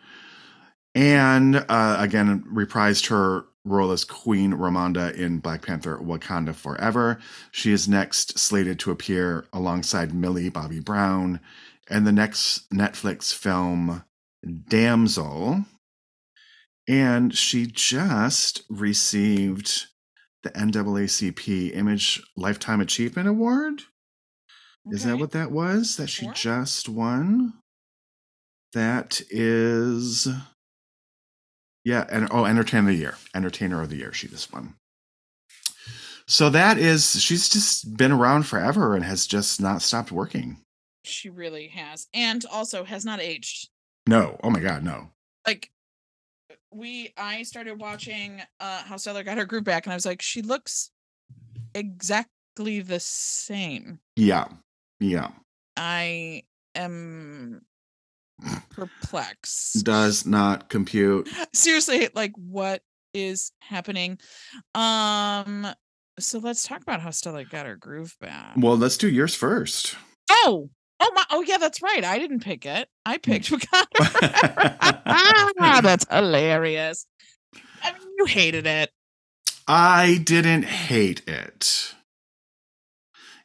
And uh, again reprised her role as queen ramonda in black panther wakanda forever. She is next slated to appear alongside millie bobby brown in the next netflix film damsel. And she just received the naacp image lifetime achievement award is that what that was that she Sure. just won? That is, yeah, and oh, Entertainer of the Year, Entertainer of the Year. She just won. So that is, she's just been around forever and has just not stopped working. She really has. And also has not aged. No. Oh my God, no. Like we I started watching uh How Stella got her groove back and I was like, she looks exactly the same. Yeah. Yeah. I am perplexed. Does not compute. Seriously, like what is happening? Um so let's talk about how Stella got her groove back. Well, let's do yours first. Oh, oh my! Oh yeah, that's right. I didn't pick it. I picked Wakanda ah, that's hilarious. I mean, you hated it. I didn't hate it.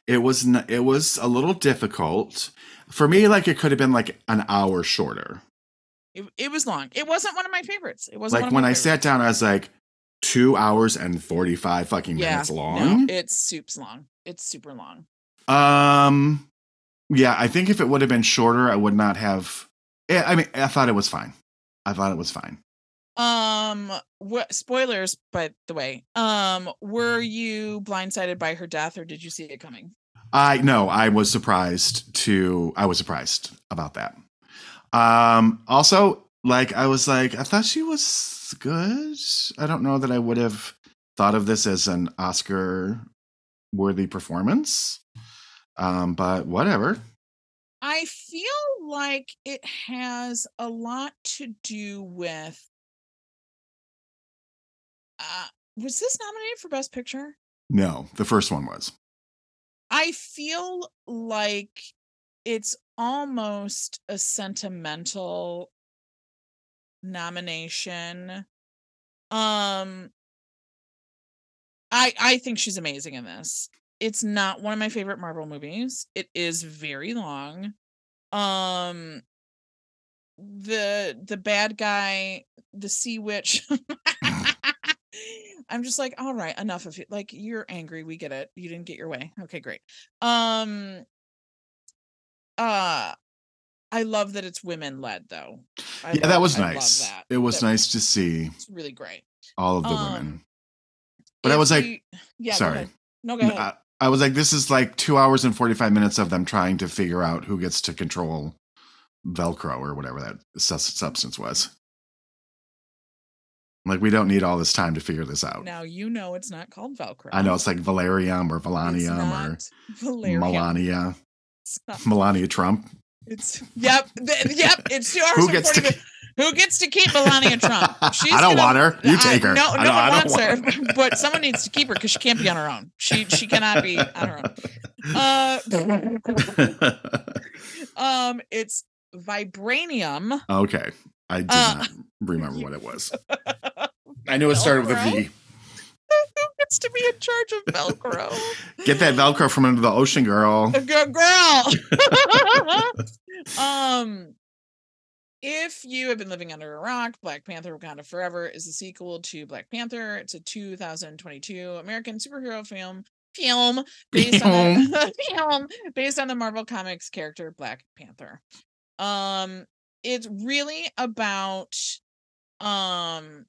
It was n- it was a little difficult for me. Like it could have been like an hour shorter. It, it was long. It wasn't one of my favorites. It wasn't Like when I favorites. sat down, I was like, two hours and forty five fucking Yeah, minutes No, long. it's soups long. It's super long. um, yeah, I think if it would have been shorter, I would not have. I mean, I thought it was fine. I thought it was fine. Um, what spoilers? By the way, um, were you blindsided by her death, or did you see it coming? I no, I was surprised to I was surprised about that. Um also like I was like I thought she was good. I don't know that I would have thought of this as an Oscar worthy performance. Um but whatever. I feel like it has a lot to do with. Uh, was this nominated for Best Picture? No, the first one was. I feel like it's almost a sentimental nomination. Um I I think she's amazing in this. It's not one of my favorite Marvel movies. It is very long. Um the the bad guy, the sea witch. I'm just like, all right, enough of it. Like you're angry, we get it. You didn't get your way. Okay, great. Um uh I love that it's women led though. I yeah, love- that was I love nice. that. It was That- nice to see It's really great. all of the Um, women. But I was like, we- yeah, go sorry. ahead. No, go ahead. I, I was like, this is like two hours and 45 minutes of them trying to figure out who gets to control Velcro or whatever that substance was. Like, we don't need all this time to figure this out. now you know it's not called Velcro. I know it's like Valerium or Valanium or not Valerian. Melania. Melania Trump. It's yep, th- yep. It's two hours. Who gets to- minutes. Who gets to keep Melania Trump? She's I don't gonna- want her. You take her. No, I no don't- one I wants don't her, want but someone needs to keep her because she can't be on her own. She she cannot be on her own. Uh, um, it's vibranium. okay. I did Uh, not remember what it was. I knew it started with a V. Who gets to be in charge of Velcro? Get that Velcro from under the ocean, girl. Girl. um, if you have been living under a rock, Black Panther Wakanda Forever is the sequel to Black Panther. It's a 2022 American superhero film film based on the, film based on the Marvel Comics character Black Panther. Um it's really about um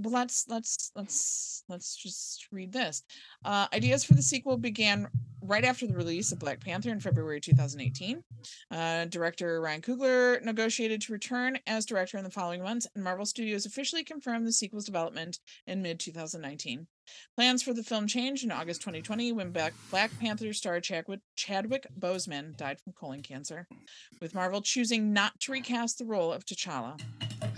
well let's let's let's let's just read this. Uh ideas for the sequel began right after the release of black panther in february 2018 uh director ryan coogler negotiated to return as director in the following months and marvel studios officially confirmed the sequel's development in mid 2019 plans for the film changed in august 2020 when black, black panther star chadwick, chadwick boseman died from colon cancer with marvel choosing not to recast the role of t'challa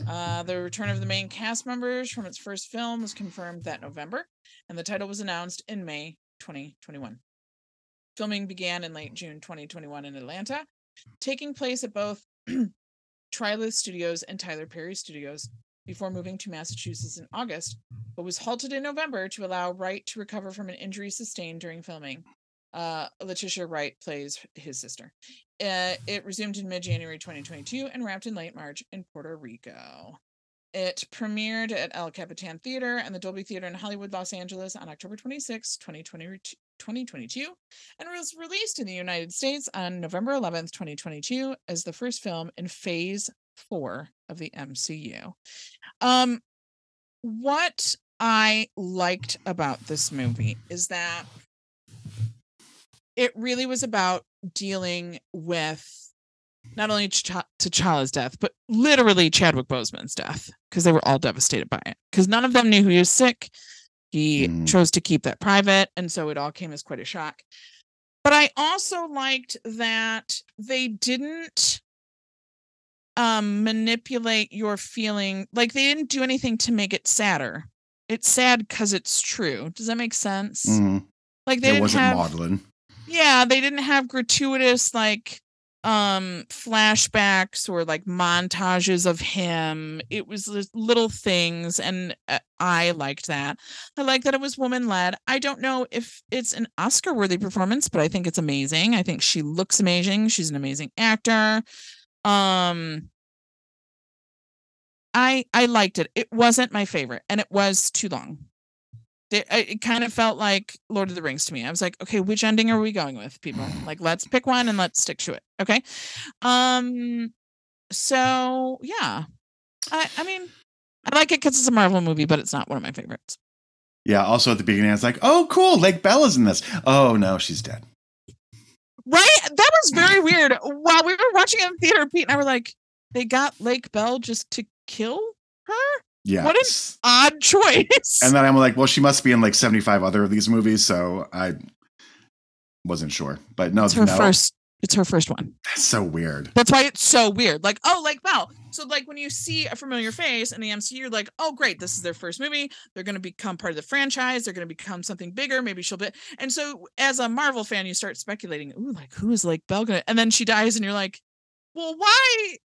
uh, the return of the main cast members from its first film was confirmed that November, and the title was announced in May 2021. Filming began in late June 2021 in Atlanta, taking place at both Trilith Studios and Tyler Perry Studios before moving to Massachusetts in August, but was halted in November to allow Wright to recover from an injury sustained during filming. Uh, Letitia Wright plays his sister. Uh, it resumed in mid January 2022 and wrapped in late March in Puerto Rico. It premiered at El Capitan Theater and the Dolby Theater in Hollywood, Los Angeles on October 26, 2020 2022, and was released in the United States on November 11th, 2022, as the first film in phase four of the MCU. Um, what I liked about this movie is that it really was about dealing with not only Ch- T'Challa's death, but literally Chadwick Boseman's death because they were all devastated by it. Because none of them knew he was sick. He Mm. chose to keep that private, and so it all came as quite a shock. But I also liked that they didn't um manipulate your feeling like they didn't do anything to make it sadder. It's sad because it's true. Does that make sense? Mhm. Like they It wasn't have maudlin. Yeah, they didn't have gratuitous like um flashbacks or like montages of him. It was little things and uh, I liked that. I like that it was woman led. I don't know if it's an Oscar worthy performance, but I think it's amazing. I think she looks amazing. She's an amazing actor. Um I I liked it. It wasn't my favorite and it was too long. It, it kind of felt like Lord of the Rings to me. I was like, okay, which ending are we going with, people? Like, let's pick one and let's stick to it. Okay. Um. So yeah, I I mean, I like it because it's a Marvel movie, but it's not one of my favorites. Yeah. Also at the beginning, I was like, "Oh, cool! Lake Bella's in this." Oh no, she's dead. Right? That was very weird. While we were watching it in theater, Pete and I were like, they got Lake Bell just to kill her. Yeah. What an odd choice. and then I'm like, well, she must be in like 75 other of these movies, so I wasn't sure. But no, it's her no, first. It's her first one. that's so weird. That's why it's so weird. Like, oh, Lake Bell. So, like, when you see a familiar face in the MCU, you're like, oh, great, this is their first movie. They're going to become part of the franchise. They're going to become something bigger. Maybe she'll be. And so, as a Marvel fan, you start speculating, ooh, like, who is Lake Bell going to? And then she dies, and you're like, well, why?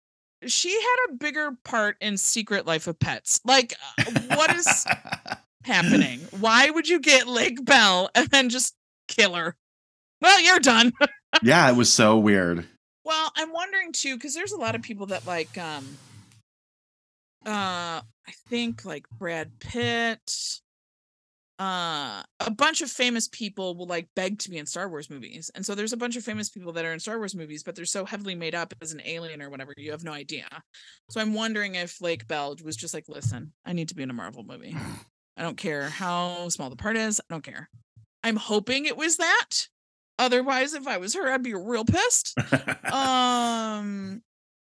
She had a bigger part in Secret Life of Pets. Like, uh, what is happening? Why would you get Lake Bell and then just kill her? Well, you're done. yeah, it was so weird. Well, I'm wondering too, because there's a lot of people that like um uh I think like Brad Pitt, uh a bunch of famous people will like beg to be in Star Wars movies. And so there's a bunch of famous people that are in Star Wars movies, but they're so heavily made up as an alien or whatever, you have no idea. So I'm wondering if Lake Bell was just like, listen, I need to be in a Marvel movie. I don't care how small the part is, I don't care. I'm hoping it was that. Otherwise, if I was her, I'd be real pissed um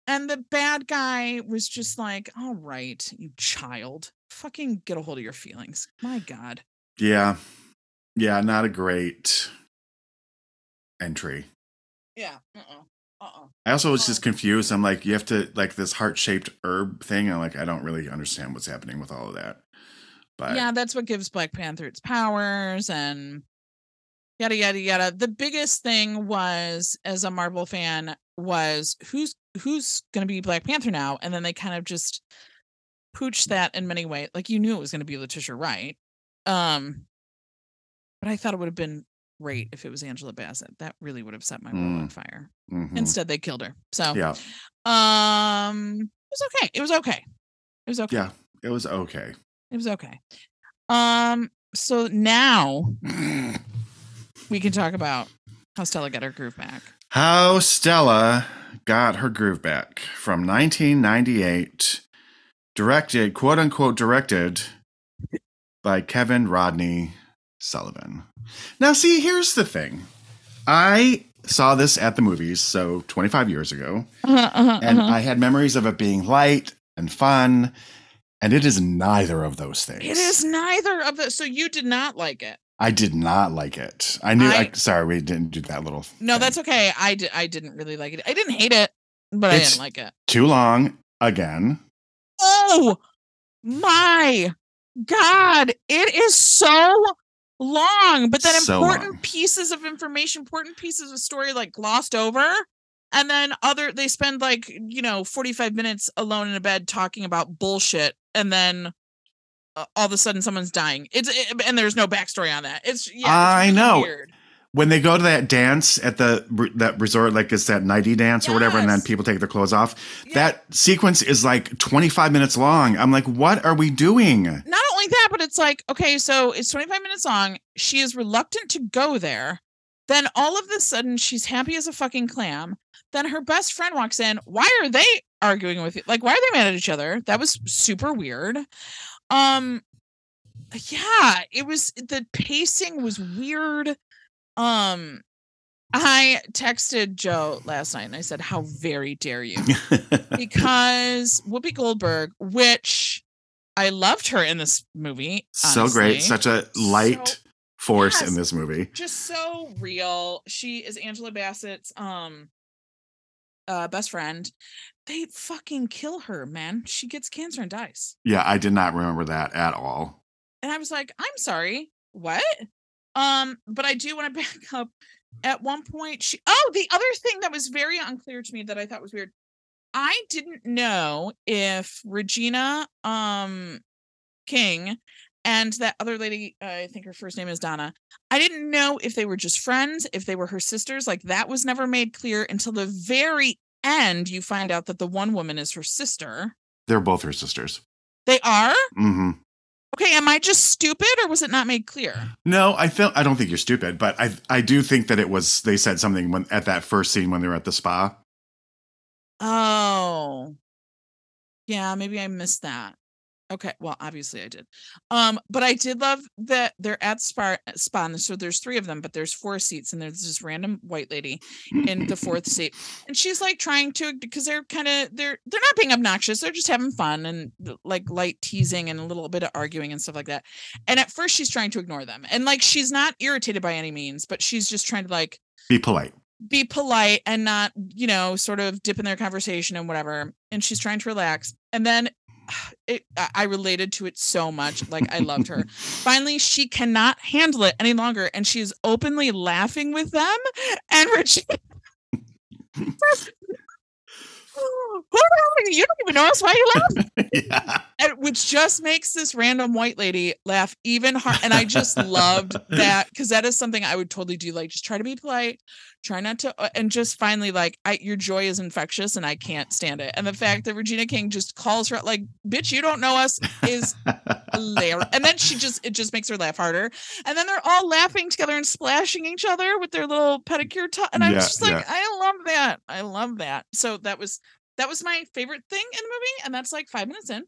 and the bad guy was just like all right you child fucking get a hold of your feelings my god yeah. Yeah, not a great entry. yeah uh-uh uh-uh I also was just Um, confused. I'm like, you have to like this heart shaped herb thing. I'm like, I don't really understand what's happening with all of that. But yeah that's what gives black panther its powers and yada yada yada the biggest thing was as a marvel fan was who's who's gonna be black panther now and then they kind of just pooched that in many ways like you knew it was gonna be letitia wright um but i thought it would have been great if it was angela bassett. That really would have set my world on fire. mhm. instead they killed her. So yeah, um it was okay. It was okay. It was okay. Yeah, it was okay. it was okay. Um so now we can talk about how Stella got her groove back. How Stella got her groove back from 1998, directed, quote unquote, directed by Kevin Rodney Sullivan. Now, see, here's the thing. I saw this at the movies, so 25 years ago, Uh-huh, uh-huh, and uh-huh. I had memories of it being light and fun, and it is neither of those things. it is neither of the. So you did not like it. I did not like it. I knew. I, I- sorry, we didn't do that little. No, thing. that's okay. I did. I didn't really like it. I didn't hate it, but I didn't like it. too long again. Oh my god! It is so long, but then So important long. pieces of information, important pieces of story, like glossed over. And then other, they spend like you know forty five minutes alone in a bed talking about bullshit, and then uh, all of a sudden someone's dying. It's it, and there's no backstory on that. It's yeah, it's I really know. Weird. When they go to that dance at the that resort, like it's that nighty dance or whatever, and then people take their clothes off. That sequence is like 25 minutes long. I'm like, what are we doing? not only that, but it's like, okay, so it's 25 minutes long. She is reluctant to go there. Then all of a sudden, she's happy as a fucking clam. Then her best friend walks in. Why are they arguing with you? Like, why are they mad at each other? That was super weird. Um, yeah, it was the pacing was weird. Um I texted Joe last night and I said, How very dare you? because Whoopi Goldberg, which I loved her in this movie. so great. Such a light So- force Yes. in this movie. just so real. She is Angela Bassett's um uh best friend. They fucking kill her, man. She gets cancer and dies. Yeah, I did not remember that at all. And I was like, I'm sorry, what? Um, but I do want to back up. At one point, she oh, the other thing that was very unclear to me that I thought was weird. I didn't know if Regina um King and that other lady, uh, I think her first name is Donna. I didn't know if they were just friends, if they were her sisters. Like that was never made clear until the very end. You find out that the one woman is her sister. They're both her sisters. They are Mm hmm okay. Am I just stupid, or was it not made clear? No, I feel I don't think you're stupid, but I I do think that it was they said something when at that first scene when they were at the spa. Oh. Yeah, maybe I missed that. Okay, well, obviously I did. Um, but I did love that they're at spa spa, so there's three of them, but there's four seats, and there's this random white lady in the fourth seat. And she's like trying to because they're kind of they're they're not being obnoxious, they're just having fun and like light teasing and a little bit of arguing and stuff like that. And at first she's trying to ignore them. And like she's not irritated by any means, but she's just trying to like Be polite. be polite and not, you know, sort of dip in their conversation and whatever. And she's trying to relax. And then it I related to it so much. Like I loved her. Finally, she cannot handle it any longer. And she is openly laughing with them. And Regina you don't even notice why you laugh yeah. and, which just makes this random white lady laugh even harder. And I just loved that because that is something I would totally do. Like, just try to be polite, try not to, uh, and just finally, like, I your joy is infectious, and I can't stand it. And the fact that Regina King just calls her like, "Bitch, you don't know us," is hilarious. And then she just it just makes her laugh harder. And then they're all laughing together and splashing each other with their little pedicure. To- and I was Yeah, just like, yeah. I love that. I love that. So that was that was my favorite thing in the movie, and that's like five minutes in.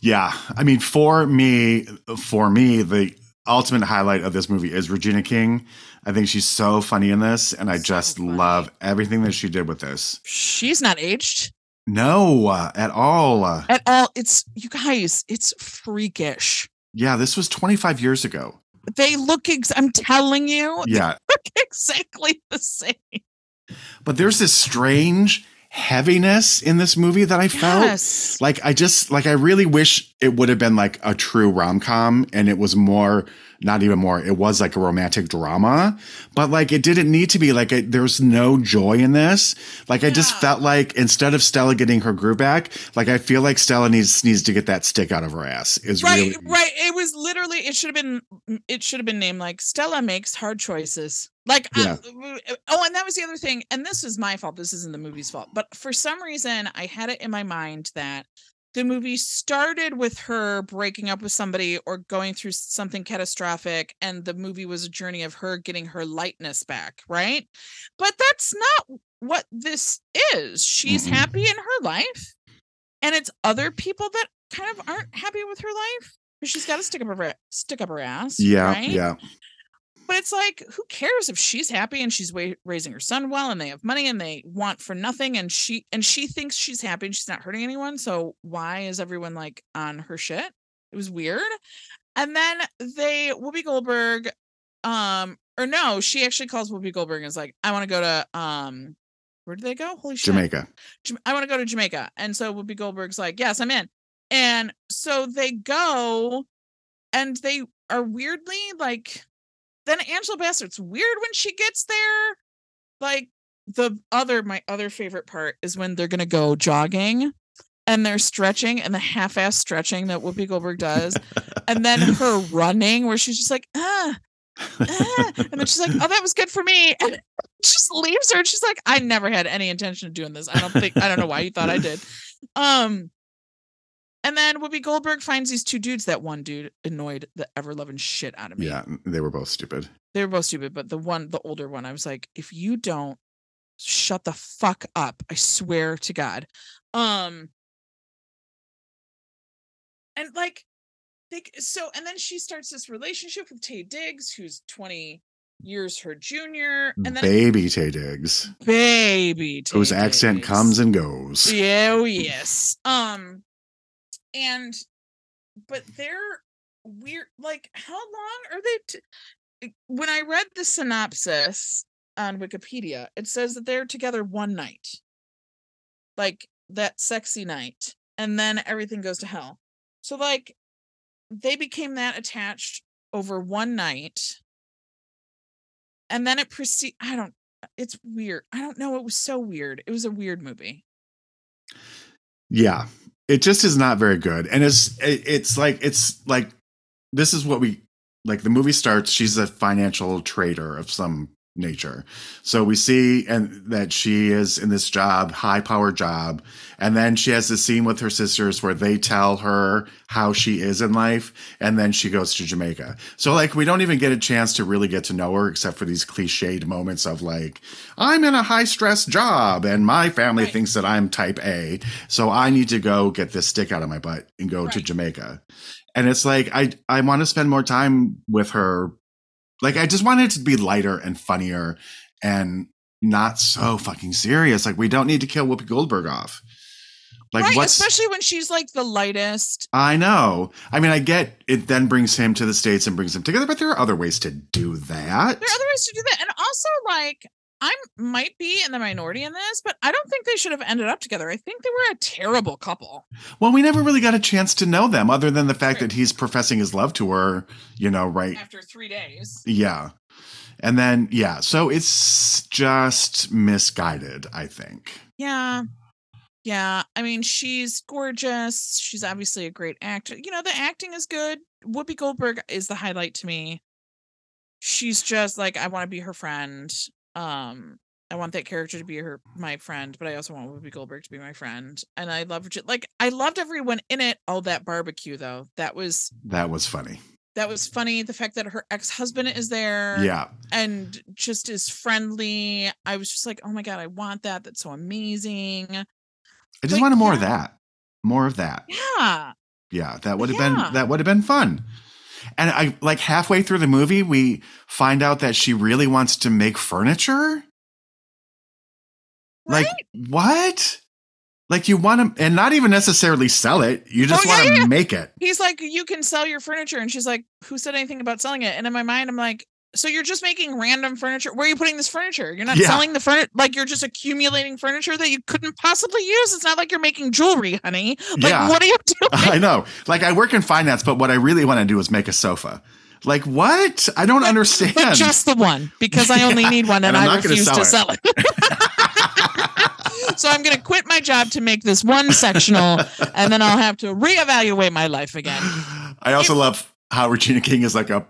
Yeah. I mean, for me, for me, the ultimate highlight of this movie is Regina King. I think she's so funny in this, and I So just funny. love everything that she did with this. She's not aged. No, uh, at all. At all. It's you guys, it's freakish. yeah, this was 25 years ago. They look ex- I'm telling you, they Yeah. look exactly the same. But there's this strange heaviness in this movie that I felt. Yes. Like I just like I really wish it would have been like a true rom-com and it was more not even more it was like a romantic drama but like it didn't need to be like there's no joy in this like I just felt like instead of Stella getting her groove back like I feel like Stella needs needs to get that stick out of her ass is Right, really right. It was literally it should have been it should have been named like Stella makes hard choices. Like uh, oh, and that was the other thing. And this is my fault. This isn't the movie's fault. But for some reason, I had it in my mind that the movie started with her breaking up with somebody or going through something catastrophic, and the movie was a journey of her getting her lightness back, right? But that's not what this is. She's Mm-mm. happy in her life, and it's other people that kind of aren't happy with her life she's got to stick up her stick up her ass. yeah right? yeah But it's like, who cares if she's happy and she's wa- raising her son well, and they have money and they want for nothing, and she and she thinks she's happy and she's not hurting anyone. So why is everyone like on her shit? It was weird. And then they Whoopi Goldberg, um, or no, she actually calls Whoopi Goldberg and is like, I want to go to um, where did they go? Holy shit, Jamaica I want to go to Jamaica. And so Whoopi Goldberg's like, yes, I'm in. And so they go and they are weirdly like, then Angela Bassett's weird when she gets there. Like the other, my other favorite part is when they're going to go jogging and they're stretching and the half ass stretching that Whoopi Goldberg does. and then her running where she's just like, ah, ah. and then she's like, "Oh, that was good for me," and just leaves her. And she's like, "I never had any intention of doing this. I don't think. I don't know why you thought I did." Um, and then Whoopi Goldberg finds these two dudes. That one dude annoyed the ever loving shit out of me. yeah they were both stupid they were both stupid, but the one, the older one, I was like, if you don't shut the fuck up, I swear to God. Um, and like they so and then she starts this relationship with Taye Diggs, who's 20 years her junior, and then Baby Taye Diggs, baby Taye whose accent comes and goes. Yeah, oh yes. Um, and but they're weird. Like, how long are they? T- eh, when I read the synopsis on Wikipedia, it says that they're together one night, like that sexy night, and then everything goes to hell. So, like, they became that attached over one night, and then it proceed. I don't. It's weird. I don't know. It was so weird. It was a weird movie. Yeah, it just is not very good, and it's it, it's like it's like this is what we like. The movie starts. She's a financial trader of some nature, so we see and that she is in this job, high power job, and then she has this scene with her sisters where they tell her how she is in life, and then she goes to Jamaica. So like we don't even get a chance to really get to know her except for these cliched moments of like I'm in a high stress job and my family Right. thinks that I'm type A, so I need to go get this stick out of my butt and go to Jamaica. And it's like I I want to spend more time with her. Like I just want it to be lighter and funnier and not so fucking serious. Like we don't need to kill Whoopi Goldberg off. Like right, what's especially when she's like the lightest. I know. I mean, I get it then brings him to the States and brings them together, but there are other ways to do that. There are other ways to do that. And also, like, I might be in the minority in this, but I don't think they should have ended up together. I think they were a terrible couple. Well, we never really got a chance to know them other than the fact that he's professing his love to her, you know, right? After three days. Yeah. And then, yeah, so it's just misguided, I think. Yeah. Yeah. I mean, she's gorgeous. She's obviously a great actor. You know, the acting is good. Whoopi Goldberg is the highlight to me. She's just like, I want to be her friend. Um, I want that character to be her my friend, but I also want Whoopi Goldberg to be my friend. And I love like I loved everyone in it. Oh, that barbecue though. That was That was funny. that was funny. The fact that her ex-husband is there Yeah. and just is friendly. I was just like, oh my god, I want that. That's so amazing. I just But wanted more of that. More of that. Yeah. Yeah, that would have Yeah. been that would have been fun. And I like halfway through the movie, we find out that she really wants to make furniture. Like what? Like you want to, and not even necessarily sell it. You oh, just Oh, want to yeah. make it. He's like, you can sell your furniture. And she's like, who said anything about selling it? And in my mind, I'm like, so you're just making random furniture. Where are you putting this furniture? You're not Yeah. selling the furniture. Like you're just accumulating furniture that you couldn't possibly use. It's not like you're making jewelry, honey. Like, Yeah. what are you doing? I know. Like I work in finance, but what I really want to do is make a sofa. Like what? I don't But- understand. But just the one because I only Yeah, need one and, and I refuse sell to it. sell it. so I'm going to quit my job to make this one sectional and then I'll have to reevaluate my life again. I also love how Regina King is like a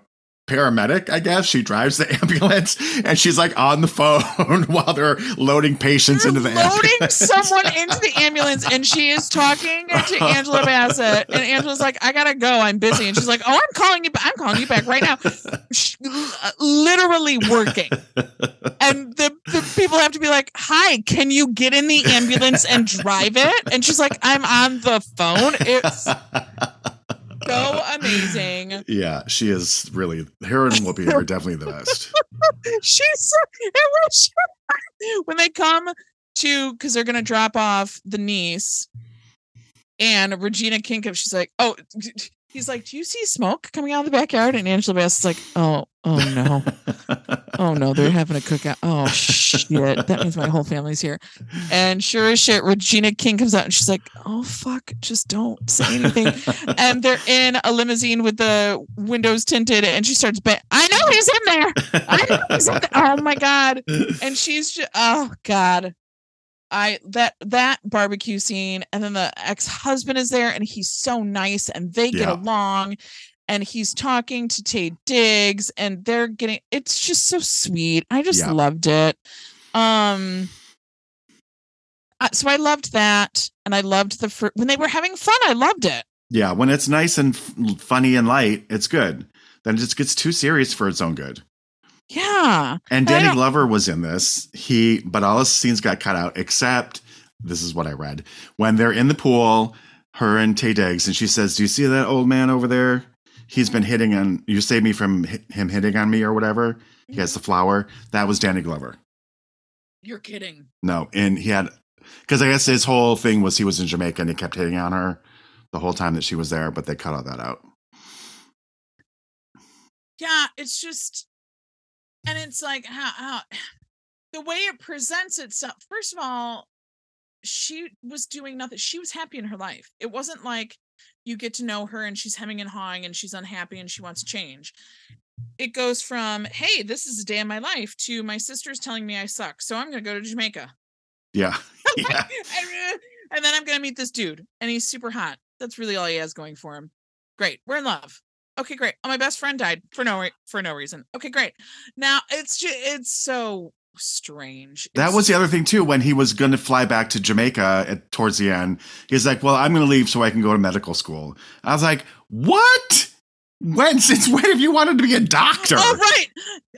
paramedic, I guess. She drives the ambulance and she's like on the phone while they're loading patients They're into the loading ambulance. someone into the ambulance and she is talking to Angela Bassett and Angela's like I gotta go. I'm busy. And she's like oh I'm calling you ba- I'm calling you back right now. Uh, literally working. And the, the people have to be like hi can you get in the ambulance and drive it? And she's like I'm on the phone. It's so uh, amazing yeah, she is really her and Whoopi are definitely the best. she's so, it was when they come to because they're gonna drop off the niece and Regina Kinkup, she's like, oh, he's like, do you see smoke coming out of the backyard? And Angela Bassett is like, oh, oh no, oh no, they're having a cookout. Oh shit, that means my whole family's here. And sure as shit, Regina King comes out and she's like, oh fuck, just don't say anything. and they're in a limousine with the windows tinted, and she starts, ba- I know he's in there. I know he's in there. Oh my god. And she's just, oh god. I that that barbecue scene, and then the ex husband is there, and he's so nice, and they get Yeah. along, and he's talking to Taye Diggs, and they're getting. It's just so sweet. I just Yeah. loved it. Um. So I loved that, and I loved the fr- when they were having fun. I loved it. yeah, when it's nice and f- funny and light, it's good. Then it just gets too serious for its own good. Yeah. And Danny Glover was in this. He, but all his scenes got cut out except this is what I read when they're in the pool. Her and Taye Diggs, and she says, "Do you see that old man over there? He's been hitting on you saved me from hi- him hitting on me or whatever. He has the mm-hmm. flower. That was Danny Glover. You're kidding. No, and he had because I guess his whole thing was he was in Jamaica and he kept hitting on her the whole time that she was there, but they cut all that out. Yeah, it's just, and it's like how, how the way it presents itself. First of all, she was doing nothing. She was happy in her life. It wasn't like you get to know her and she's hemming and hawing and she's unhappy and she wants change. It goes from, hey, this is a day in my life to my sister's telling me I suck. So I'm going to go to Jamaica. Yeah. yeah. and, and then I'm going to meet this dude and he's super hot. That's really all he has going for him. Great. We're in love. Okay, great. Oh, my best friend died for no re- for no reason. Okay, great. Now it's just it's so strange. That was the other thing too. When he was going to fly back to Jamaica at, towards the end, he's like, "Well, I'm going to leave so I can go to medical school." I was like, "What? When? Since when have you wanted to be a doctor?" Oh right.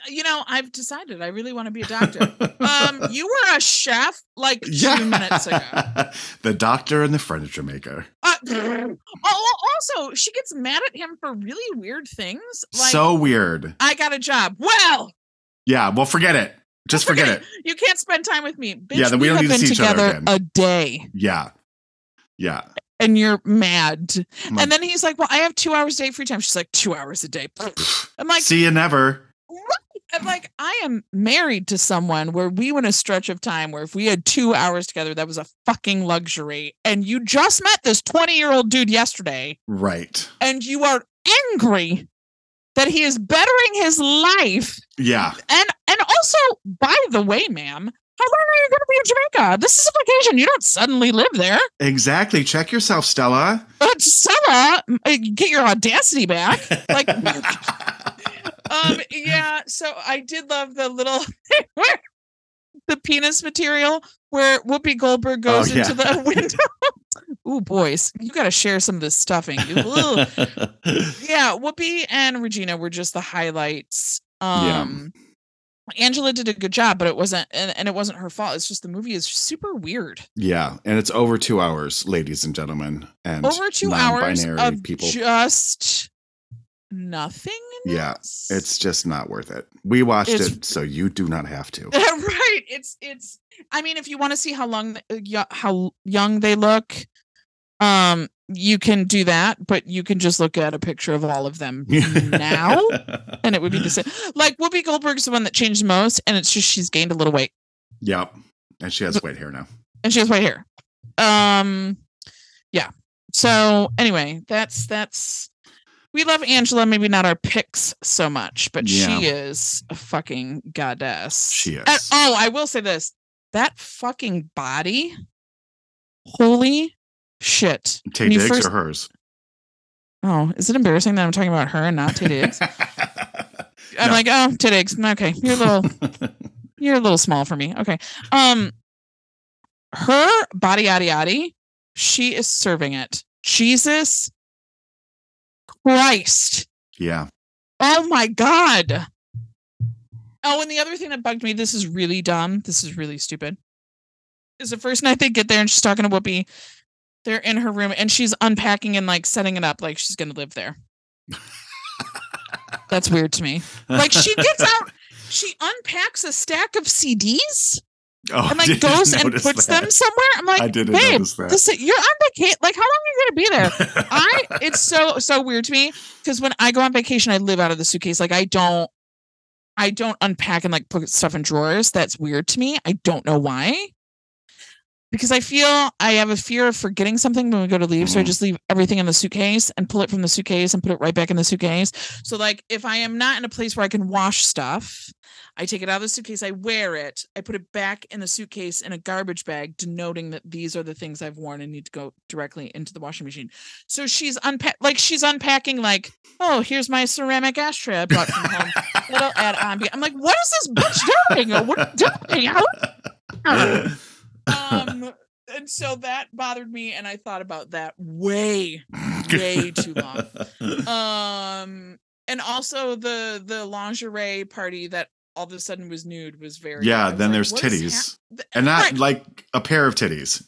You know, I've decided I really want to be a doctor. um, you were a chef like two minutes ago. the doctor and the furniture maker. Uh, oh, also, she gets mad at him for really weird things. Like, so weird. I got a job. Well, Yeah. Well, forget it. Just forget it. You can't spend time with me. Bitch, Yeah, then we don't have need to been see each other together again. a day, Yeah. Yeah. and you're mad. My- And then he's like, "Well, I have two hours a day free time." She's like, two hours a day." I'm like, See you never. I'm like, I am married to someone where we went a stretch of time where if we had two hours together, that was a fucking luxury. And you just met this 20 year old dude yesterday, Right. and you are angry that he is bettering his life. Yeah. And and also, by the way, ma'am, how long are you going to be in Jamaica? This is a vacation. You don't suddenly live there. Exactly. Check yourself, Stella. But Stella, get your audacity back. Like, um, yeah. So I did love the little the penis material where Whoopi Goldberg goes Oh, yeah. into the window. Ooh, boys, you got to share some of this stuffing. Yeah, Whoopi and Regina were just the highlights. Yeah. Um Angela did a good job, but it wasn't and, and it wasn't her fault. It's just the movie is super weird. yeah. And it's over two hours, ladies and gentlemen. And Over two hours of people. just nothing. Yeah, It's just not worth it. We watched It's- it, so you do not have to. right. It's it's. I mean, if you want to see how long, th- how young they look, um, you can do that. But you can just look at a picture of all of them now, and it would be the same. Like Whoopi Goldberg's the one that changed most, and it's just she's gained a little weight, Yep. And she has white hair now. and she has white hair. Um, yeah. So anyway, that's that's. We love Angela, maybe not our picks so much, but Yeah. she is a fucking goddess. She And- is. oh, I will say this: that fucking body, holy shit! Taye Diggs first- or hers? Oh, is it embarrassing that I'm talking about her and not Taye Diggs? I'm No. like, oh, Taye Diggs. Okay, you're a little, you're a little small for me. Okay, um, her body, yaddy, yaddy, she is serving it. Jesus Christ! yeah. Oh my god. Oh, and the other thing that bugged me, this is really dumb. This is really stupid. Is the first night they get there and she's talking to Whoopi. They're in her room and she's unpacking and like setting it up like she's gonna live there. That's weird to me. Like she gets out, she unpacks a stack of CDs oh, and like goes and puts that. them somewhere. I'm like, I didn't babe, listen, you're on vacation. Like, how long are you gonna be there? I it's so so weird to me because when I go on vacation, I live out of the suitcase. Like I don't I don't unpack and like put stuff in drawers. That's weird to me. I don't know why. Because I feel I have a fear of forgetting something when we go to leave. So I Mhm. just leave everything in the suitcase and pull it from the suitcase and put it right back in the suitcase. So like if I am not in a place where I can wash stuff, I take it out of the suitcase, I wear it, I put it back in the suitcase in a garbage bag, denoting that these are the things I've worn and need to go directly into the washing machine. So she's unpack like she's unpacking like, oh, here's my ceramic ashtray I brought from home. That'll add on. I'm like, what is this bitch doing? What are you doing? How- um, and so that bothered me, and I thought about that way, way too long. Um, and also the the lingerie party that all of a sudden was nude was very yeah, then like, there's titties. th- and not right, like a pair of titties.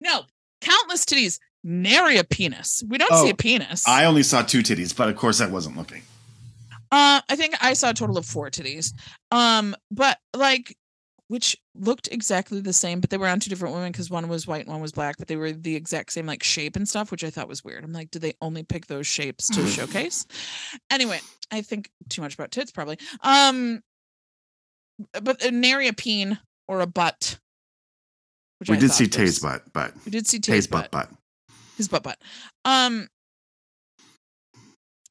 no countless titties. nary a penis. We don't see Oh, a penis. I only saw two titties, but of course I wasn't looking. Uh, I think I saw a total of four titties. Um, but like, which looked exactly the same, but they were on two different women because one was white and one was black, but they were the exact same like shape and stuff, which I thought was weird. I'm like, did they only pick those shapes to showcase? Anyway, I think too much about tits probably. Um, but uh, nary a peen or a butt. Which We I did see Taye's butt, but We did see Taye's Taye's butt, butt. butt. His butt butt. Um,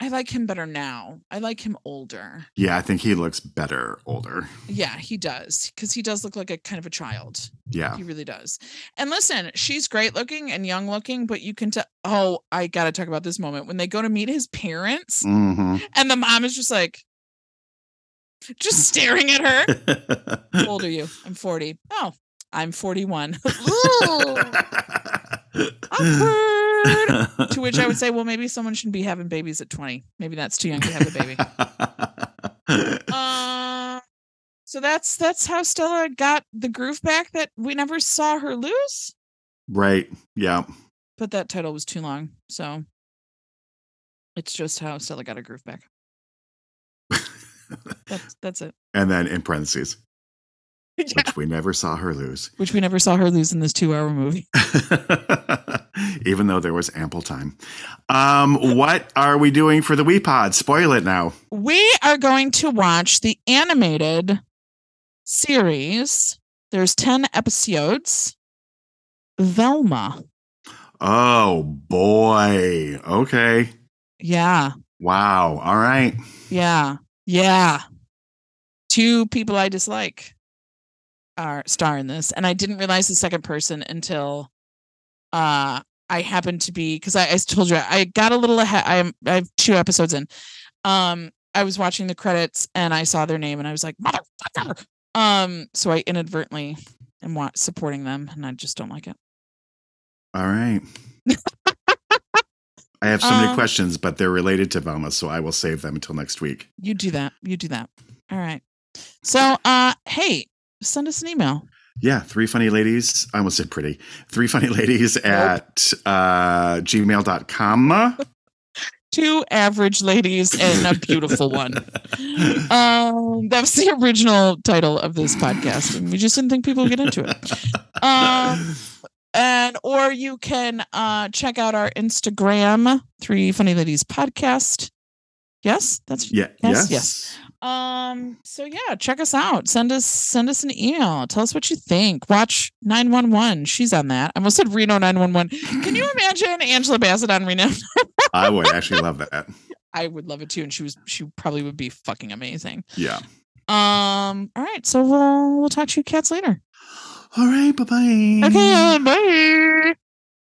I like him better now. I like him older. Yeah, I think he looks better older. Yeah, he does because he does look like a kind of a child. Yeah. He really does. And listen, she's great looking and young looking, but you can tell. Oh, I got to talk about this moment when they go to meet his parents, hmm and the mom is just like, just staring at her. How old are you? I'm 40. Oh, I'm 41. Ooh, awkward. To which I would say, well, maybe someone shouldn't be having babies at 20. Maybe that's too young to have a baby. Uh, so that's that's how Stella got the groove back that we never saw her lose. right. Yeah. But that title was too long, so it's just how Stella got her groove back. That's that's it. And then in parentheses, Yeah, which we never saw her lose. Which we never saw her lose in this two-hour movie. Even though there was ample time. Um, what are we doing for the Wii Pod? Spoil it now. We are going to watch the animated series. There's 10 episodes. Velma. Oh boy. Okay. Yeah. Wow. All right. Yeah. Yeah. Two people I dislike are star in this. And I didn't realize the second person until uh I happened to be because I, I told you I got a little ahead. I'm I have two episodes in. Um I was watching the credits and I saw their name and I was like, motherfucker. Um, so I inadvertently am wa- supporting them and I just don't like it. All right. I have so many Um, questions, but they're related to Velma, so I will save them until next week. You do that. You do that. All right. So uh hey, send us an email. Yeah, three funny ladies. I almost said pretty. Three funny ladies at uh, gmail.com. two average ladies and a beautiful one. Um, that was the original title of this podcast, and we just didn't think people would get into it. Um, and or you can uh check out our Instagram, Three Funny Ladies Podcast. Yes, that's yeah, Yes, yes. yes. Um. So yeah, check us out. Send us send us an email. Tell us what you think. Watch nine one one. She's on that. I almost said Reno nine one one. Can you imagine Angela Bassett on Reno? I would actually love that. I would love it too, and she was she probably would be fucking amazing. Yeah. Um. All right, so we'll we'll talk to you cats later. All right. Bye bye. Okay. Bye.